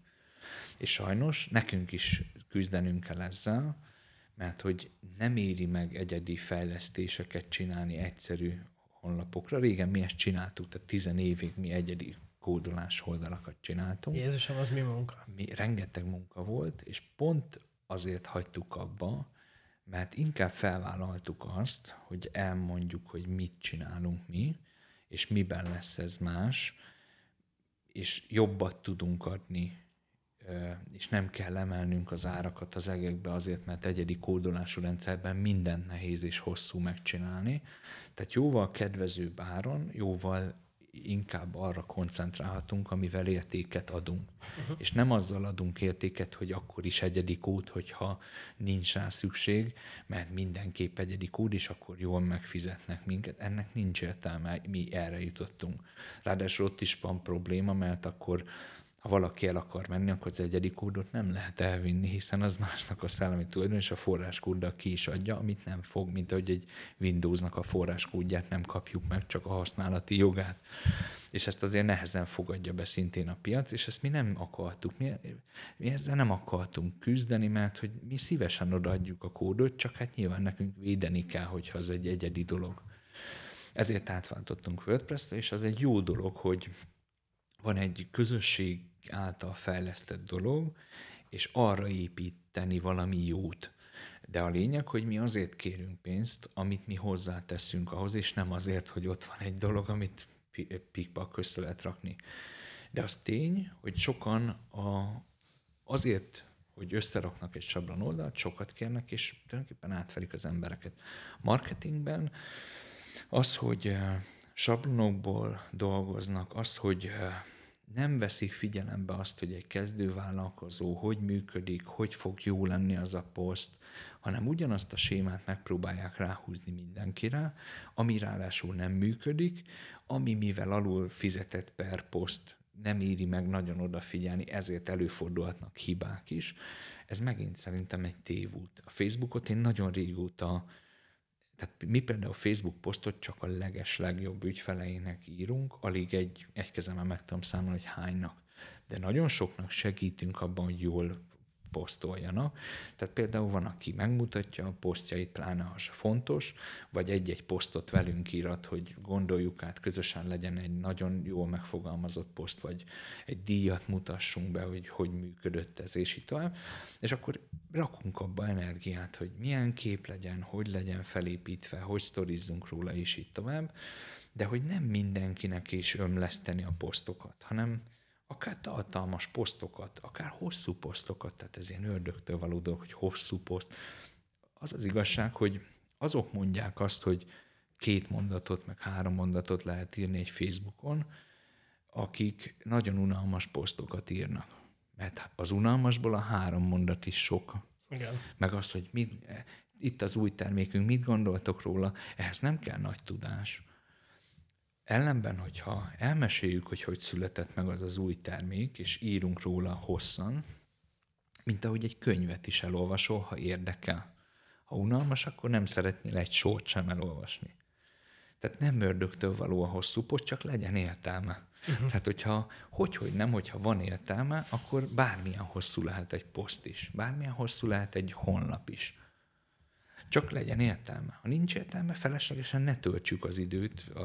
És sajnos nekünk is küzdenünk kell ezzel, mert hogy nem éri meg egyedi fejlesztéseket csinálni egyszerű honlapokra. Régen mi ezt csináltuk, tehát tizen évig mi egyedi kódolás oldalakat csináltunk. Jézusom, az mi munka? Mi, rengeteg munka volt, és pont azért hagytuk abba, mert inkább felvállaltuk azt, hogy elmondjuk, hogy mit csinálunk mi, és miben lesz ez más, és jobbat tudunk adni, és nem kell emelnünk az árakat az egekbe azért, mert egyedi kódolású rendszerben mindent nehéz és hosszú megcsinálni. Tehát jóval kedvezőbb áron, jóval inkább arra koncentrálhatunk, amivel értéket adunk. Uh-huh. És nem azzal adunk értéket, hogy akkor is egyedi kód, hogyha nincs rá szükség, mert mindenképp egyedi kód, és akkor jól megfizetnek minket. Ennek nincs értelme, mi erre jutottunk. Ráadásul ott is van probléma, mert akkor ha valaki el akar menni, akkor az egyedi kódot nem lehet elvinni, hiszen az másnak a szellemi tulajdon, és a forráskóddal ki is adja, amit nem fog, mint hogy egy Windowsnak a forráskódját nem kapjuk meg, csak a használati jogát. És ezt azért nehezen fogadja be szintén a piac, és ezt mi nem akartuk. Mi, mi ezzel nem akartunk küzdeni, mert hogy mi szívesen odaadjuk a kódot, csak hát nyilván nekünk védeni kell, hogyha az egy egyedi dolog. Ezért átváltottunk WordPress-re, és az egy jó dolog, hogy van egy közösség által fejlesztett dolog, és arra építeni valami jót. De a lényeg, hogy mi azért kérünk pénzt, amit mi hozzáteszünk ahhoz, és nem azért, hogy ott van egy dolog, amit pikpak össze lehet rakni. De az tény, hogy sokan a, azért, hogy összeraknak egy sablon oldalt, sokat kérnek, és tulajdonképpen átfelik az embereket. Marketingben az, hogy eh, sablonokból dolgoznak, az, hogy eh, nem veszik figyelembe azt, hogy egy kezdővállalkozó hogy működik, hogy fog jó lenni az a poszt, hanem ugyanazt a sémát megpróbálják ráhúzni mindenkire, ami ráadásul nem működik, ami mivel alul fizetett per poszt nem éri meg nagyon odafigyelni, ezért előfordulhatnak hibák is. Ez megint szerintem egy tévút. A Facebookot én nagyon régóta tehát mi például Facebook posztot csak a leges legjobb ügyfeleinek írunk, alig egy, egy kezemben meg tudom számolni, hogy hánynak. De nagyon soknak segítünk abban, hogy jól posztoljanak. Tehát például van, aki megmutatja a posztjait, pláne az fontos, vagy egy-egy posztot velünk írat, hogy gondoljuk át, közösen legyen egy nagyon jól megfogalmazott poszt, vagy egy díjat mutassunk be, hogy hogy működött ez, és így tovább. És akkor rakunk abba energiát, hogy milyen kép legyen, hogy legyen felépítve, hogy sztorizzunk róla, és így tovább. De hogy nem mindenkinek is ömleszteni a posztokat, hanem akár tartalmas posztokat, akár hosszú posztokat, tehát ez ilyen ördögtől való dolog, hogy hosszú poszt. Az az igazság, hogy azok mondják azt, hogy két mondatot, meg három mondatot lehet írni egy Facebookon, akik nagyon unalmas posztokat írnak. Mert az unalmasból a három mondat is sok. Igen. Meg az, hogy mit, itt az új termékünk, mit gondoltok róla, ehhez nem kell nagy tudás. Ellenben, hogyha elmeséljük, hogy hogy született meg az az új termék, és írunk róla hosszan, mint ahogy egy könyvet is elolvasol, ha érdekel. Ha unalmas, akkor nem szeretnél egy sort sem elolvasni. Tehát nem mördögtől való a hosszú poszt, csak legyen értelme. Uh-huh. Tehát, hogyha, hogy, hogy nem, hogyha van értelme, akkor bármilyen hosszú lehet egy poszt is. Bármilyen hosszú lehet egy honlap is. Csak legyen értelme. Ha nincs értelme, feleslegesen ne töltsük az időt a,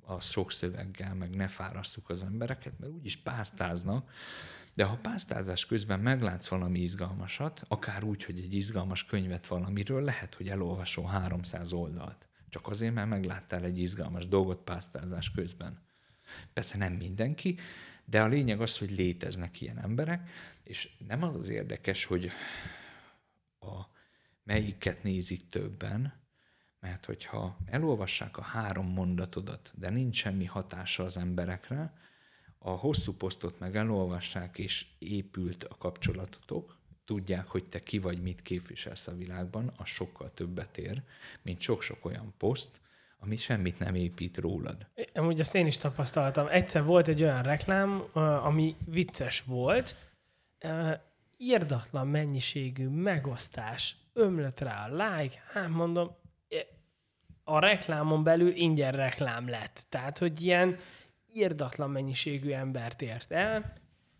a sok szöveggel, meg ne fárasszuk az embereket, mert úgyis pásztáznak, de ha pásztázás közben meglátsz valami izgalmasat, akár úgy, hogy egy izgalmas könyvet valamiről, lehet, hogy elolvasol 300 oldalt. Csak azért, mert megláttál egy izgalmas dolgot pásztázás közben. Persze nem mindenki, de a lényeg az, hogy léteznek ilyen emberek, és nem az az érdekes, hogy a melyiket nézik többen, mert hogyha elolvassák a három mondatodat, de nincs semmi hatása az emberekre, a hosszú posztot meg elolvassák, és épült a kapcsolatotok, tudják, hogy te ki vagy, mit képviselsz a világban, az sokkal többet ér, mint sok-sok olyan poszt, ami semmit nem épít rólad. Amúgy ezt én is tapasztaltam. Egyszer volt egy olyan reklám, ami vicces volt, írdatlan mennyiségű megosztás, ömlött rá a like, hát mondom, a reklámon belül ingyen reklám lett. Tehát, hogy ilyen írdatlan mennyiségű embert ért el,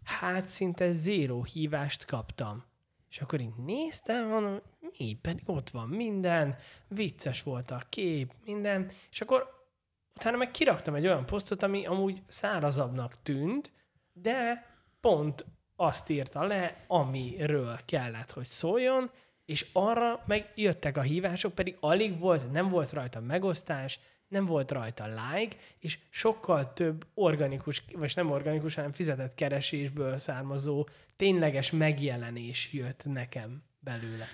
hát szinte zéró hívást kaptam. És akkor így néztem, mondom, mi, pedig ott van minden, vicces volt a kép, minden, és akkor utána meg kiraktam egy olyan posztot, ami amúgy szárazabbnak tűnt, de pont azt írta le, amiről kellett, hogy szóljon, és arra meg jöttek a hívások, pedig alig volt, nem volt rajta megosztás, nem volt rajta like, és sokkal több organikus, vagy nem organikus, hanem fizetett keresésből származó tényleges megjelenés jött nekem belőle.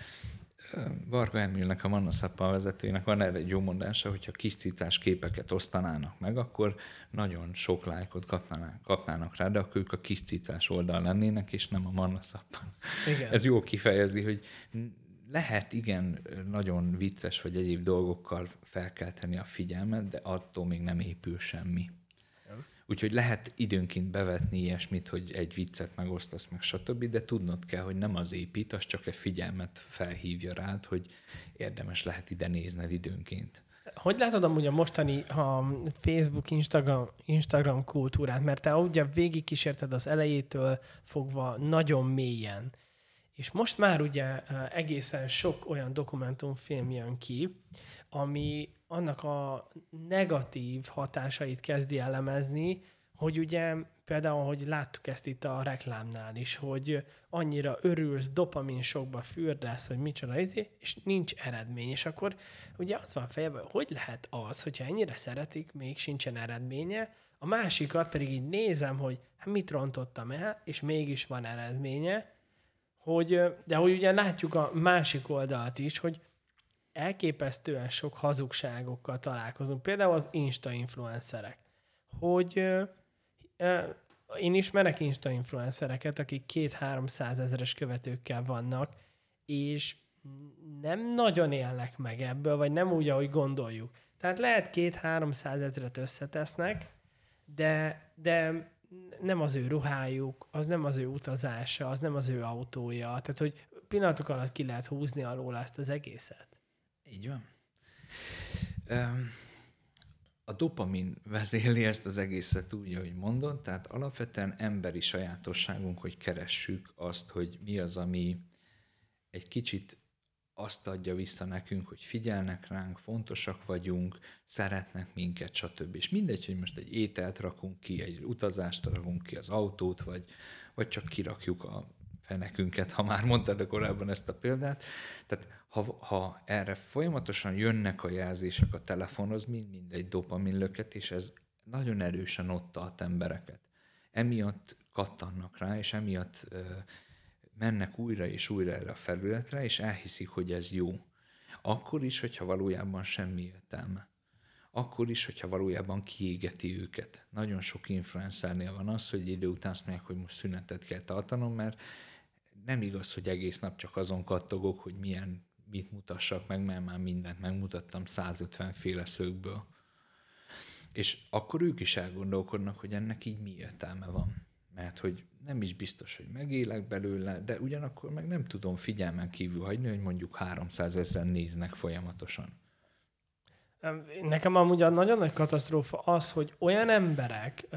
Varga Emilnek, a Manna Szappa vezetőjének van erre egy jó mondása, hogyha kis cicás képeket osztanának meg, akkor nagyon sok lájkot kapnának, kapnának rá, de akkor ők a kis cicás oldal lennének, és nem a Manna Szappan. Igen. Ez jó kifejezi, hogy lehet igen nagyon vicces vagy egyéb dolgokkal felkelteni a figyelmet, de attól még nem épül semmi. Úgyhogy lehet időnként bevetni ilyesmit, hogy egy viccet megosztasz, meg stb., de tudnod kell, hogy nem az épít, az csak egy figyelmet felhívja rád, hogy érdemes lehet ide nézned időnként. Hogy látod amúgy a mostani a Facebook, Instagram, Instagram kultúrát? Mert te ugye végigkísérted az elejétől fogva nagyon mélyen. És most már ugye egészen sok olyan dokumentumfilm jön ki, ami annak a negatív hatásait kezdi elemezni, hogy ugye például, hogy láttuk ezt itt a reklámnál is, hogy annyira örülsz, dopamin sokba fürdesz, hogy micsoda izé, és nincs eredmény. És akkor ugye az van fejében, hogy lehet az, hogyha ennyire szeretik, még sincsen eredménye, a másikat pedig így nézem, hogy hát mit rontottam el, és mégis van eredménye, hogy, de hogy ugye látjuk a másik oldalt is, hogy elképesztően sok hazugságokkal találkozunk. Például az Insta influencerek. Hogy én ismerek Insta influencereket, akik két-három százezeres követőkkel vannak, és nem nagyon élnek meg ebből, vagy nem úgy, ahogy gondoljuk. Tehát lehet két-három százezret összetesznek, de, de nem az ő ruhájuk, az nem az ő utazása, az nem az ő autója. Tehát, hogy pillanatok alatt ki lehet húzni alól ezt az egészet. Így van. A dopamin vezéli ezt az egészet úgy, ahogy mondod, tehát alapvetően emberi sajátosságunk, hogy keressük azt, hogy mi az, ami egy kicsit azt adja vissza nekünk, hogy figyelnek ránk, fontosak vagyunk, szeretnek minket, stb. És mindegy, hogy most egy ételt rakunk ki, egy utazást rakunk ki, az autót, vagy, vagy csak kirakjuk a fenekünket, ha már mondtad korábban ezt a példát. Tehát ha, ha erre folyamatosan jönnek a jelzések a telefonhoz, mind mindegy dopaminlöket, és ez nagyon erősen ott tart embereket. Emiatt kattannak rá, és emiatt ö, mennek újra és újra erre a felületre, és elhiszik, hogy ez jó. Akkor is, hogyha valójában semmi értelme. Akkor is, hogyha valójában kiégeti őket. Nagyon sok influencernél van az, hogy idő után azt mondják, hogy most szünetet kell tartanom, mert nem igaz, hogy egész nap csak azon kattogok, hogy milyen, mit mutassak meg, mert már mindent megmutattam 150 féle szögből. És akkor ők is elgondolkodnak, hogy ennek így mi értelme van. Mert hogy nem is biztos, hogy megélek belőle, de ugyanakkor meg nem tudom figyelmen kívül hagyni, hogy mondjuk 300 ezer néznek folyamatosan. Nekem amúgy a nagyon nagy katasztrófa az, hogy olyan emberek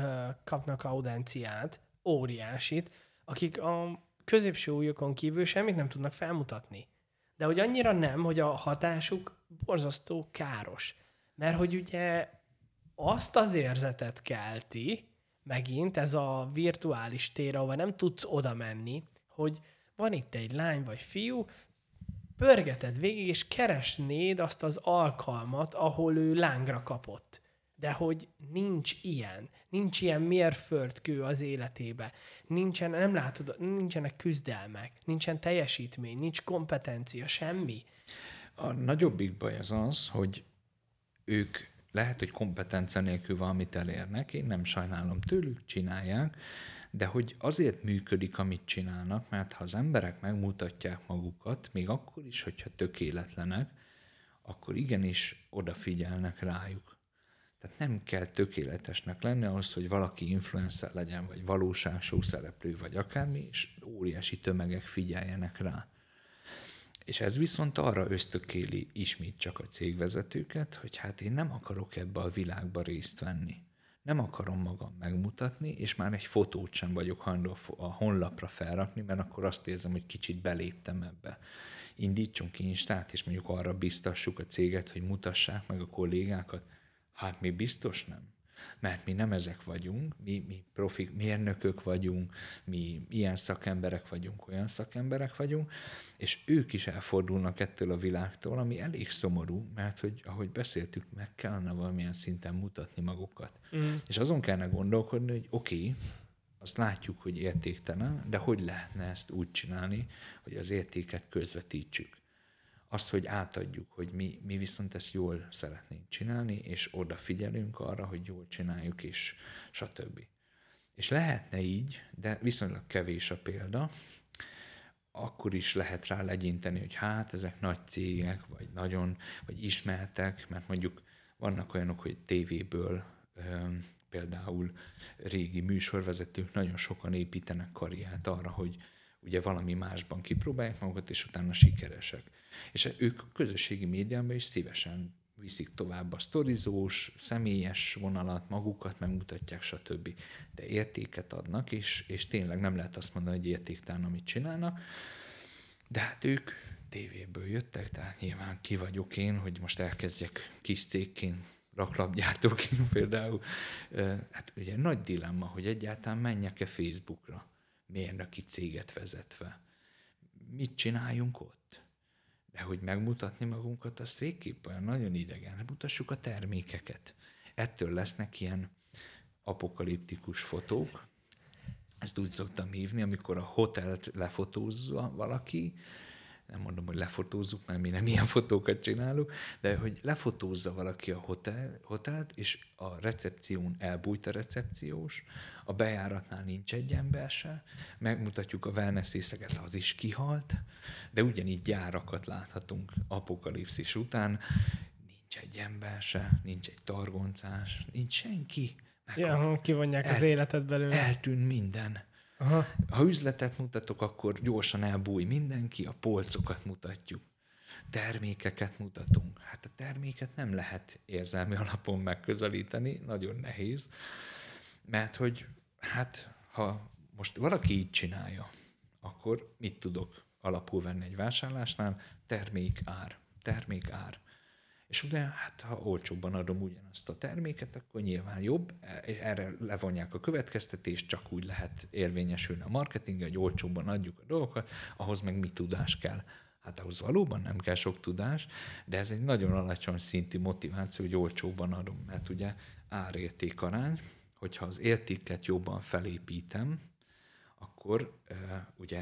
kapnak audenciát, óriásit, akik a középső újokon kívül semmit nem tudnak felmutatni. De hogy annyira nem, hogy a hatásuk borzasztó káros. Mert hogy ugye azt az érzetet kelti, megint ez a virtuális tér, ahol nem tudsz oda menni, hogy van itt egy lány vagy fiú, pörgeted végig, és keresnéd azt az alkalmat, ahol ő lángra kapott. De hogy nincs ilyen, nincs ilyen mérföldkő az életébe, nincsen, nem látod, nincsenek küzdelmek, nincsen teljesítmény, nincs kompetencia, semmi. A nagyobbik baj az az, hogy ők lehet, hogy kompetencia nélkül valamit elérnek, én nem sajnálom tőlük, csinálják, de hogy azért működik, amit csinálnak, mert ha az emberek megmutatják magukat, még akkor is, hogyha tökéletlenek, akkor igenis odafigyelnek rájuk. Tehát nem kell tökéletesnek lenni ahhoz, hogy valaki influencer legyen, vagy valóságshow szereplő, vagy akármi, és óriási tömegek figyeljenek rá. És ez viszont arra ösztökéli ismét csak a cégvezetőket, hogy hát én nem akarok ebbe a világba részt venni. Nem akarom magam megmutatni, és már egy fotót sem vagyok hajlandó a honlapra felrakni, mert akkor azt érzem, hogy kicsit beléptem ebbe. Indítsunk Instát, és mondjuk arra biztassuk a céget, hogy mutassák meg a kollégákat, Hát mi biztos nem. Mert mi nem ezek vagyunk, mi, mi profik, mérnökök vagyunk, mi ilyen szakemberek vagyunk, olyan szakemberek vagyunk, és ők is elfordulnak ettől a világtól, ami elég szomorú, mert hogy, ahogy beszéltük, meg kellene valamilyen szinten mutatni magukat. Mm. És azon kellene gondolkodni, hogy oké, okay, azt látjuk, hogy értéktelen, de hogy lehetne ezt úgy csinálni, hogy az értéket közvetítsük azt, hogy átadjuk, hogy mi, mi viszont ezt jól szeretnénk csinálni, és odafigyelünk arra, hogy jól csináljuk, és stb. És lehetne így, de viszonylag kevés a példa, akkor is lehet rá legyinteni, hogy hát ezek nagy cégek, vagy nagyon, vagy ismertek, mert mondjuk vannak olyanok, hogy tévéből például régi műsorvezetők nagyon sokan építenek karriát arra, hogy ugye valami másban kipróbálják magukat, és utána sikeresek. És ők közösségi médiában is szívesen viszik tovább a sztorizós, személyes vonalat, magukat megmutatják, stb. De értéket adnak, és, és tényleg nem lehet azt mondani, hogy értéktelen, amit csinálnak. De hát ők tévéből jöttek, tehát nyilván ki vagyok én, hogy most elkezdjek kis cégként raklapgyártóként például, hát ugye nagy dilemma, hogy egyáltalán menjek-e Facebookra, mérnöki céget vezetve. Mit csináljunk ott? De hogy megmutatni magunkat, azt végképp olyan nagyon idegen. Mutassuk a termékeket. Ettől lesznek ilyen apokaliptikus fotók. Ezt úgy szoktam hívni, amikor a hotelt lefotózza valaki, nem mondom, hogy lefotózzuk, mert mi nem ilyen fotókat csinálunk, de hogy lefotózza valaki a hotel, hotelt, és a recepción elbújt a recepciós, a bejáratnál nincs egy ember se, megmutatjuk a wellness részeket, az is kihalt, de ugyanígy gyárakat láthatunk apokalipszis után, nincs egy ember se, nincs egy targoncás, nincs senki. Ja, kivonják el, az életet belőle. Eltűnt minden. Aha. Ha üzletet mutatok, akkor gyorsan elbúj mindenki, a polcokat mutatjuk. Termékeket mutatunk. Hát a terméket nem lehet érzelmi alapon megközelíteni, nagyon nehéz, mert hogy hát ha most valaki így csinálja, akkor mit tudok alapul venni egy vásárlásnál? Termék ár. Termék ár. És ugye, hát ha olcsóbban adom ugyanazt a terméket, akkor nyilván jobb, és erre levonják a következtetést, csak úgy lehet érvényesülni a marketing, hogy olcsóbban adjuk a dolgokat, ahhoz meg mi tudás kell. Hát ahhoz valóban nem kell sok tudás, de ez egy nagyon alacsony szintű motiváció, hogy olcsóban adom, mert ugye árérték arány, hogyha az értéket jobban felépítem, akkor ugye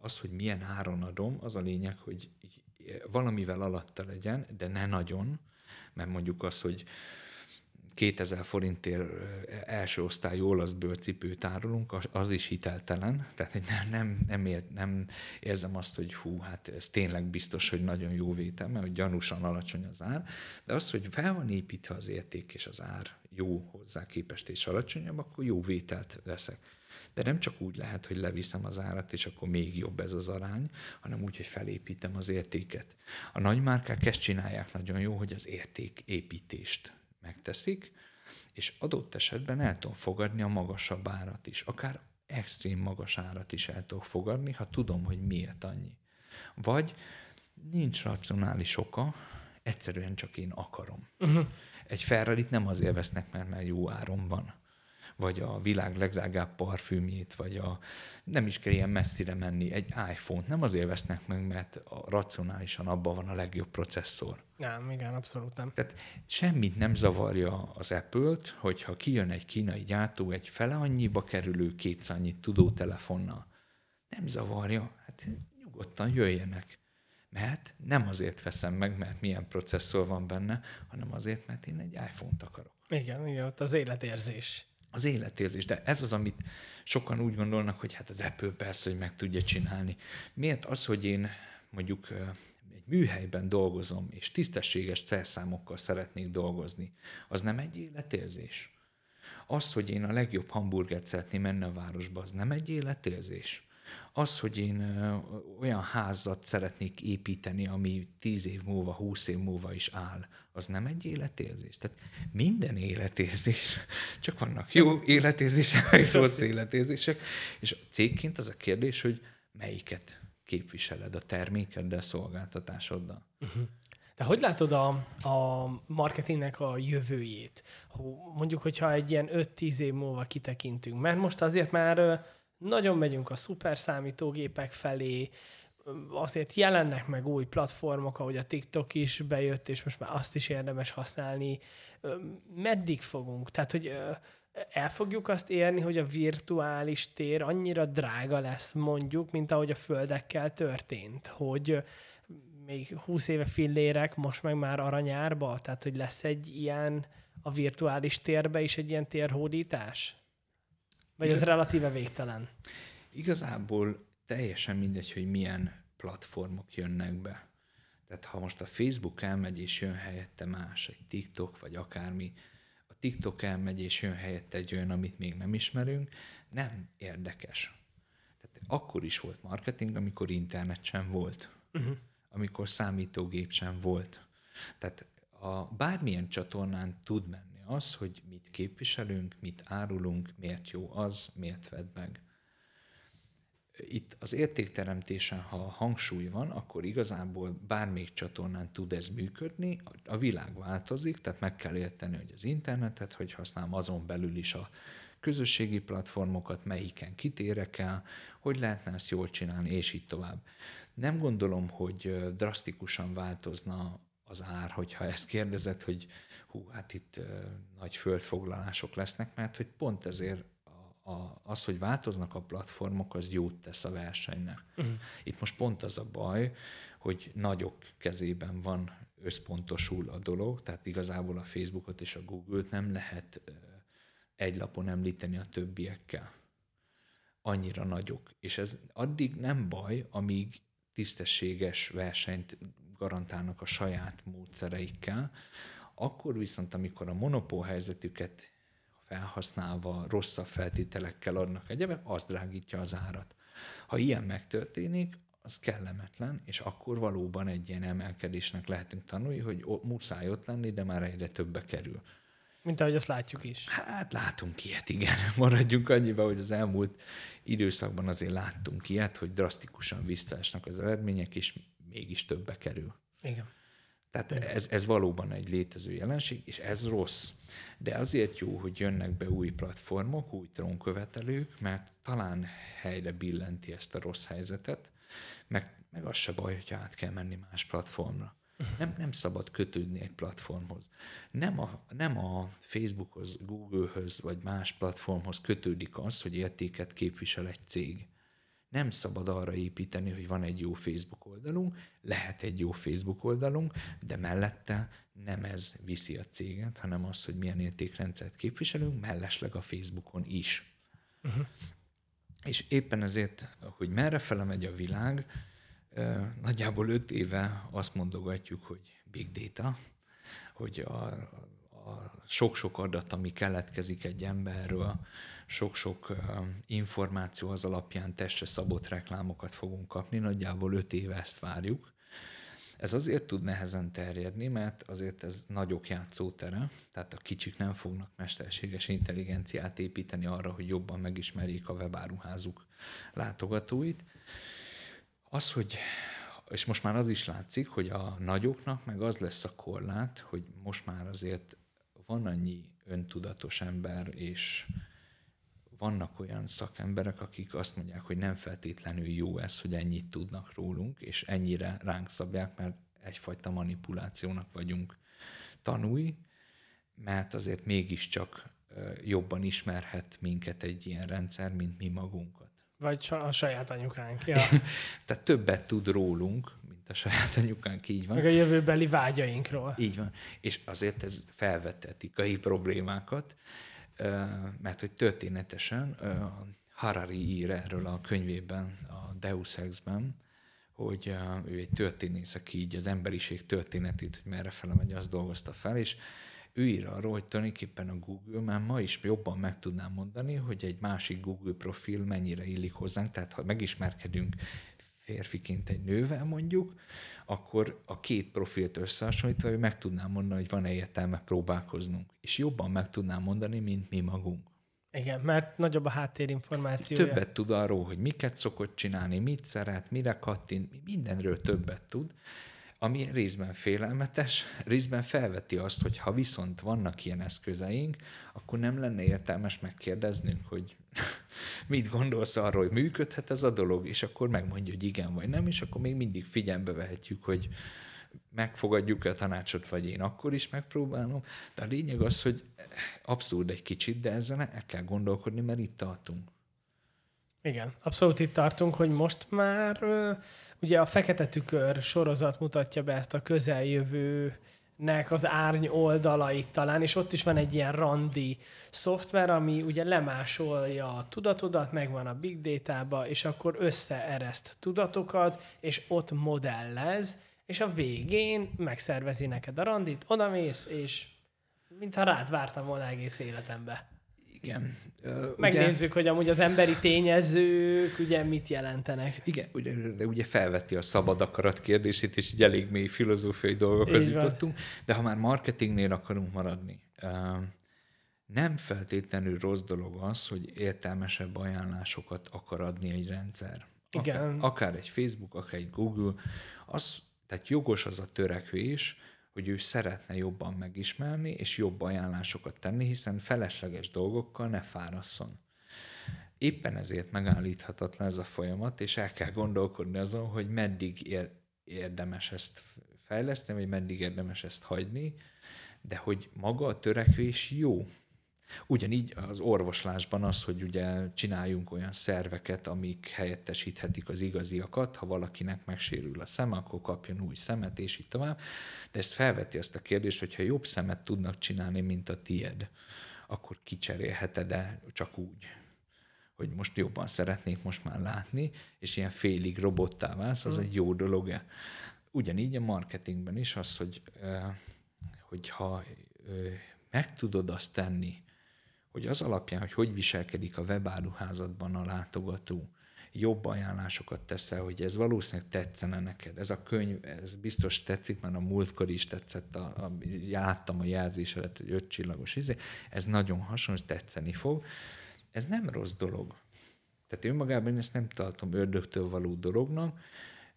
az, hogy milyen áron adom, az a lényeg, hogy valamivel alatta legyen, de ne nagyon, mert mondjuk az, hogy 2000 forintért első osztályú olasz bőrcipőt árulunk, az is hiteltelen. Tehát nem, nem, nem, ér, nem érzem azt, hogy hú, hát ez tényleg biztos, hogy nagyon jó vétel, mert gyanúsan alacsony az ár. De az, hogy fel van építve az érték és az ár jó hozzá képest és alacsonyabb, akkor jó vételt veszek. De nem csak úgy lehet, hogy leviszem az árat, és akkor még jobb ez az arány, hanem úgy, hogy felépítem az értéket. A nagymárkák ezt csinálják nagyon jó, hogy az értéképítést megteszik, és adott esetben el tudom fogadni a magasabb árat is. Akár extrém magas árat is el tudok fogadni, ha tudom, hogy miért annyi. Vagy nincs racionális oka, egyszerűen csak én akarom. Uh-huh. Egy Ferrari-t nem azért vesznek, mert, mert jó áron van vagy a világ legdrágább parfümjét, vagy a, nem is kell ilyen messzire menni, egy iPhone-t nem azért vesznek meg, mert a, racionálisan abban van a legjobb processzor. Nem, igen, abszolút nem. Tehát semmit nem zavarja az Apple-t, hogyha kijön egy kínai gyártó egy fele annyiba kerülő annyit tudó telefonnal. Nem zavarja, hát nyugodtan jöjjenek. Mert nem azért veszem meg, mert milyen processzor van benne, hanem azért, mert én egy iPhone-t akarok. Igen, igen, ott az életérzés az életérzés. De ez az, amit sokan úgy gondolnak, hogy hát az Apple persze, hogy meg tudja csinálni. Miért az, hogy én mondjuk egy műhelyben dolgozom, és tisztességes szerszámokkal szeretnék dolgozni, az nem egy életérzés? Az, hogy én a legjobb hamburgert szeretném menni a városba, az nem egy életérzés? Az, hogy én olyan házat szeretnék építeni, ami tíz év múlva, húsz év múlva is áll, az nem egy életérzés. Tehát minden életérzés, csak vannak jó életérzések, vagy rossz életérzések, és cégként az a kérdés, hogy melyiket képviseled a termékeddel, szolgáltatásoddal. Uh-huh. De hogy látod a, a marketingnek a jövőjét? Mondjuk, hogyha egy ilyen 5-10 év múlva kitekintünk, mert most azért már nagyon megyünk a szuper számítógépek felé, azért jelennek meg új platformok, ahogy a TikTok is bejött, és most már azt is érdemes használni. Meddig fogunk? Tehát, hogy el fogjuk azt érni, hogy a virtuális tér annyira drága lesz, mondjuk, mint ahogy a földekkel történt, hogy még 20 éve fillérek, most meg már aranyárba, tehát hogy lesz egy ilyen a virtuális térbe is egy ilyen térhódítás? Vagy ez relatíve végtelen? Igazából teljesen mindegy, hogy milyen platformok jönnek be. Tehát ha most a Facebook elmegy és jön helyette más, egy TikTok vagy akármi, a TikTok elmegy és jön helyette egy olyan, amit még nem ismerünk, nem érdekes. Tehát akkor is volt marketing, amikor internet sem volt. Uh-huh. Amikor számítógép sem volt. Tehát a bármilyen csatornán tud menni az, hogy mit képviselünk, mit árulunk, miért jó az, miért vedd meg. itt az értékteremtésen, ha hangsúly van, akkor igazából bármelyik csatornán tud ez működni, a világ változik, tehát meg kell érteni, hogy az internetet, hogy használom azon belül is a közösségi platformokat, melyiken kitérek el, hogy lehetne ezt jól csinálni, és így tovább. Nem gondolom, hogy drasztikusan változna az ár, hogyha ezt kérdezed, hogy hú, hát itt nagy földfoglalások lesznek, mert hogy pont ezért a, az, hogy változnak a platformok, az jót tesz a versenynek. Uh-huh. Itt most pont az a baj, hogy nagyok kezében van összpontosul a dolog, tehát igazából a Facebookot és a Google-t nem lehet egy lapon említeni a többiekkel. Annyira nagyok. És ez addig nem baj, amíg tisztességes versenyt garantálnak a saját módszereikkel, akkor viszont, amikor a monopól helyzetüket felhasználva rosszabb feltételekkel adnak egyebek, az drágítja az árat. Ha ilyen megtörténik, az kellemetlen, és akkor valóban egy ilyen emelkedésnek lehetünk tanulni, hogy muszáj ott lenni, de már egyre többe kerül. Mint ahogy azt látjuk is. Hát látunk ilyet, igen. Maradjunk annyiba, hogy az elmúlt időszakban azért láttunk ilyet, hogy drasztikusan visszaesnek az eredmények, és mégis többe kerül. Igen. Tehát ez, ez valóban egy létező jelenség, és ez rossz. De azért jó, hogy jönnek be új platformok, új trónkövetelők, mert talán helyre billenti ezt a rossz helyzetet, meg, meg az se baj, hogy át kell menni más platformra. Nem, nem szabad kötődni egy platformhoz. Nem a, nem a Facebookhoz, Googlehöz vagy más platformhoz kötődik az, hogy értéket képvisel egy cég nem szabad arra építeni, hogy van egy jó Facebook oldalunk, lehet egy jó Facebook oldalunk, de mellette nem ez viszi a céget, hanem az, hogy milyen értékrendszert képviselünk, mellesleg a Facebookon is. Uh-huh. És éppen ezért, hogy merre fele megy a világ, nagyjából öt éve azt mondogatjuk, hogy big data, hogy a, a sok-sok adat, ami keletkezik egy emberről, sok-sok információ az alapján testre szabott reklámokat fogunk kapni, nagyjából öt éve ezt várjuk. Ez azért tud nehezen terjedni, mert azért ez nagyok játszótere, tehát a kicsik nem fognak mesterséges intelligenciát építeni arra, hogy jobban megismerjék a webáruházuk látogatóit. Az, hogy és most már az is látszik, hogy a nagyoknak meg az lesz a korlát, hogy most már azért van annyi öntudatos ember, és vannak olyan szakemberek, akik azt mondják, hogy nem feltétlenül jó ez, hogy ennyit tudnak rólunk, és ennyire ránk szabják, mert egyfajta manipulációnak vagyunk tanúi, mert azért mégiscsak jobban ismerhet minket egy ilyen rendszer, mint mi magunkat. Vagy a saját anyukánk. Ja. Tehát többet tud rólunk, a saját anyukánk, így van. Meg a jövőbeli vágyainkról. Így van. És azért ez felvett etikai problémákat, mert hogy történetesen Harari ír erről a könyvében, a Deus Ex-ben, hogy ő egy történész, aki így az emberiség történetét, hogy merre fele megy, azt dolgozta fel, és ő ír arról, hogy tulajdonképpen a Google már ma is jobban meg tudnám mondani, hogy egy másik Google profil mennyire illik hozzánk, tehát ha megismerkedünk férfiként egy nővel mondjuk, akkor a két profilt összehasonlítva, hogy meg tudnám mondani, hogy van-e értelme próbálkoznunk. És jobban meg tudnám mondani, mint mi magunk. Igen, mert nagyobb a háttérinformáció. Többet tud arról, hogy miket szokott csinálni, mit szeret, mire kattint, mindenről többet tud, ami részben félelmetes, részben felveti azt, hogy ha viszont vannak ilyen eszközeink, akkor nem lenne értelmes megkérdeznünk, hogy mit gondolsz arról, hogy működhet ez a dolog, és akkor megmondja, hogy igen vagy nem, és akkor még mindig figyelme vehetjük, hogy megfogadjuk-e a tanácsot, vagy én akkor is megpróbálom. De a lényeg az, hogy abszurd egy kicsit, de ezzel el kell gondolkodni, mert itt tartunk. Igen, abszolút itt tartunk, hogy most már ugye a Fekete Tükör sorozat mutatja be ezt a közeljövő nek az árny oldalait talán, és ott is van egy ilyen randi szoftver, ami ugye lemásolja a tudatodat, megvan a big data és akkor összeereszt tudatokat, és ott modellez, és a végén megszervezi neked a randit, odamész, és mintha rád vártam volna egész életembe. Igen. Megnézzük, ugye... hogy amúgy az emberi tényezők ugye mit jelentenek. Igen, ugye, de ugye felveti a szabad akarat kérdését, és így elég mély filozófiai dolgokhoz jutottunk. De ha már marketingnél akarunk maradni, nem feltétlenül rossz dolog az, hogy értelmesebb ajánlásokat akar adni egy rendszer. Igen. Akár, akár egy Facebook, akár egy Google. Az, tehát jogos az a törekvés, hogy ő szeretne jobban megismerni, és jobb ajánlásokat tenni, hiszen felesleges dolgokkal ne fárasszon. Éppen ezért megállíthatatlan ez a folyamat, és el kell gondolkodni azon, hogy meddig ér, érdemes ezt fejleszteni, vagy meddig érdemes ezt hagyni, de hogy maga a törekvés jó. Ugyanígy az orvoslásban az, hogy ugye csináljunk olyan szerveket, amik helyettesíthetik az igaziakat, ha valakinek megsérül a szeme, akkor kapjon új szemet, és így tovább. De ezt felveti azt a kérdést, hogyha jobb szemet tudnak csinálni, mint a tied, akkor kicserélheted-e csak úgy, hogy most jobban szeretnék most már látni, és ilyen félig robottá válsz, az mm. egy jó dolog-e. Ugyanígy a marketingben is az, hogy hogyha meg tudod azt tenni, hogy az alapján, hogy hogy viselkedik a webáruházatban a látogató, jobb ajánlásokat teszel, hogy ez valószínűleg tetszene neked. Ez a könyv, ez biztos tetszik, mert a múltkor is tetszett, a, a, láttam a jelzésedet, hogy öt csillagos izé, ez nagyon hasonló, tetszeni fog. Ez nem rossz dolog. Tehát önmagában ezt nem tartom ördögtől való dolognak,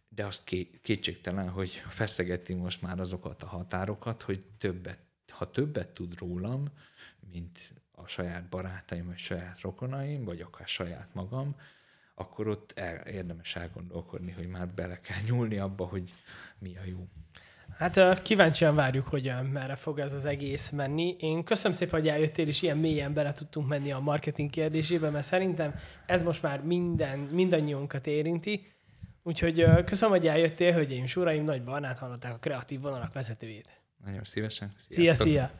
de azt kétségtelen, hogy feszegeti most már azokat a határokat, hogy többet, ha többet tud rólam, mint a saját barátaim, vagy saját rokonaim, vagy akár saját magam, akkor ott el, érdemes elgondolkodni, hogy már bele kell nyúlni abba, hogy mi a jó. Hát kíváncsian várjuk, hogy merre fog ez az egész menni. Én köszönöm szépen, hogy eljöttél, és ilyen mélyen bele tudtunk menni a marketing kérdésébe, mert szerintem ez most már minden, mindannyiunkat érinti. Úgyhogy köszönöm, hogy eljöttél, hölgyeim és uraim, Nagy Barnát hallották a kreatív vonalak vezetőjét. Nagyon szívesen. Sziasztok. Szia, szia!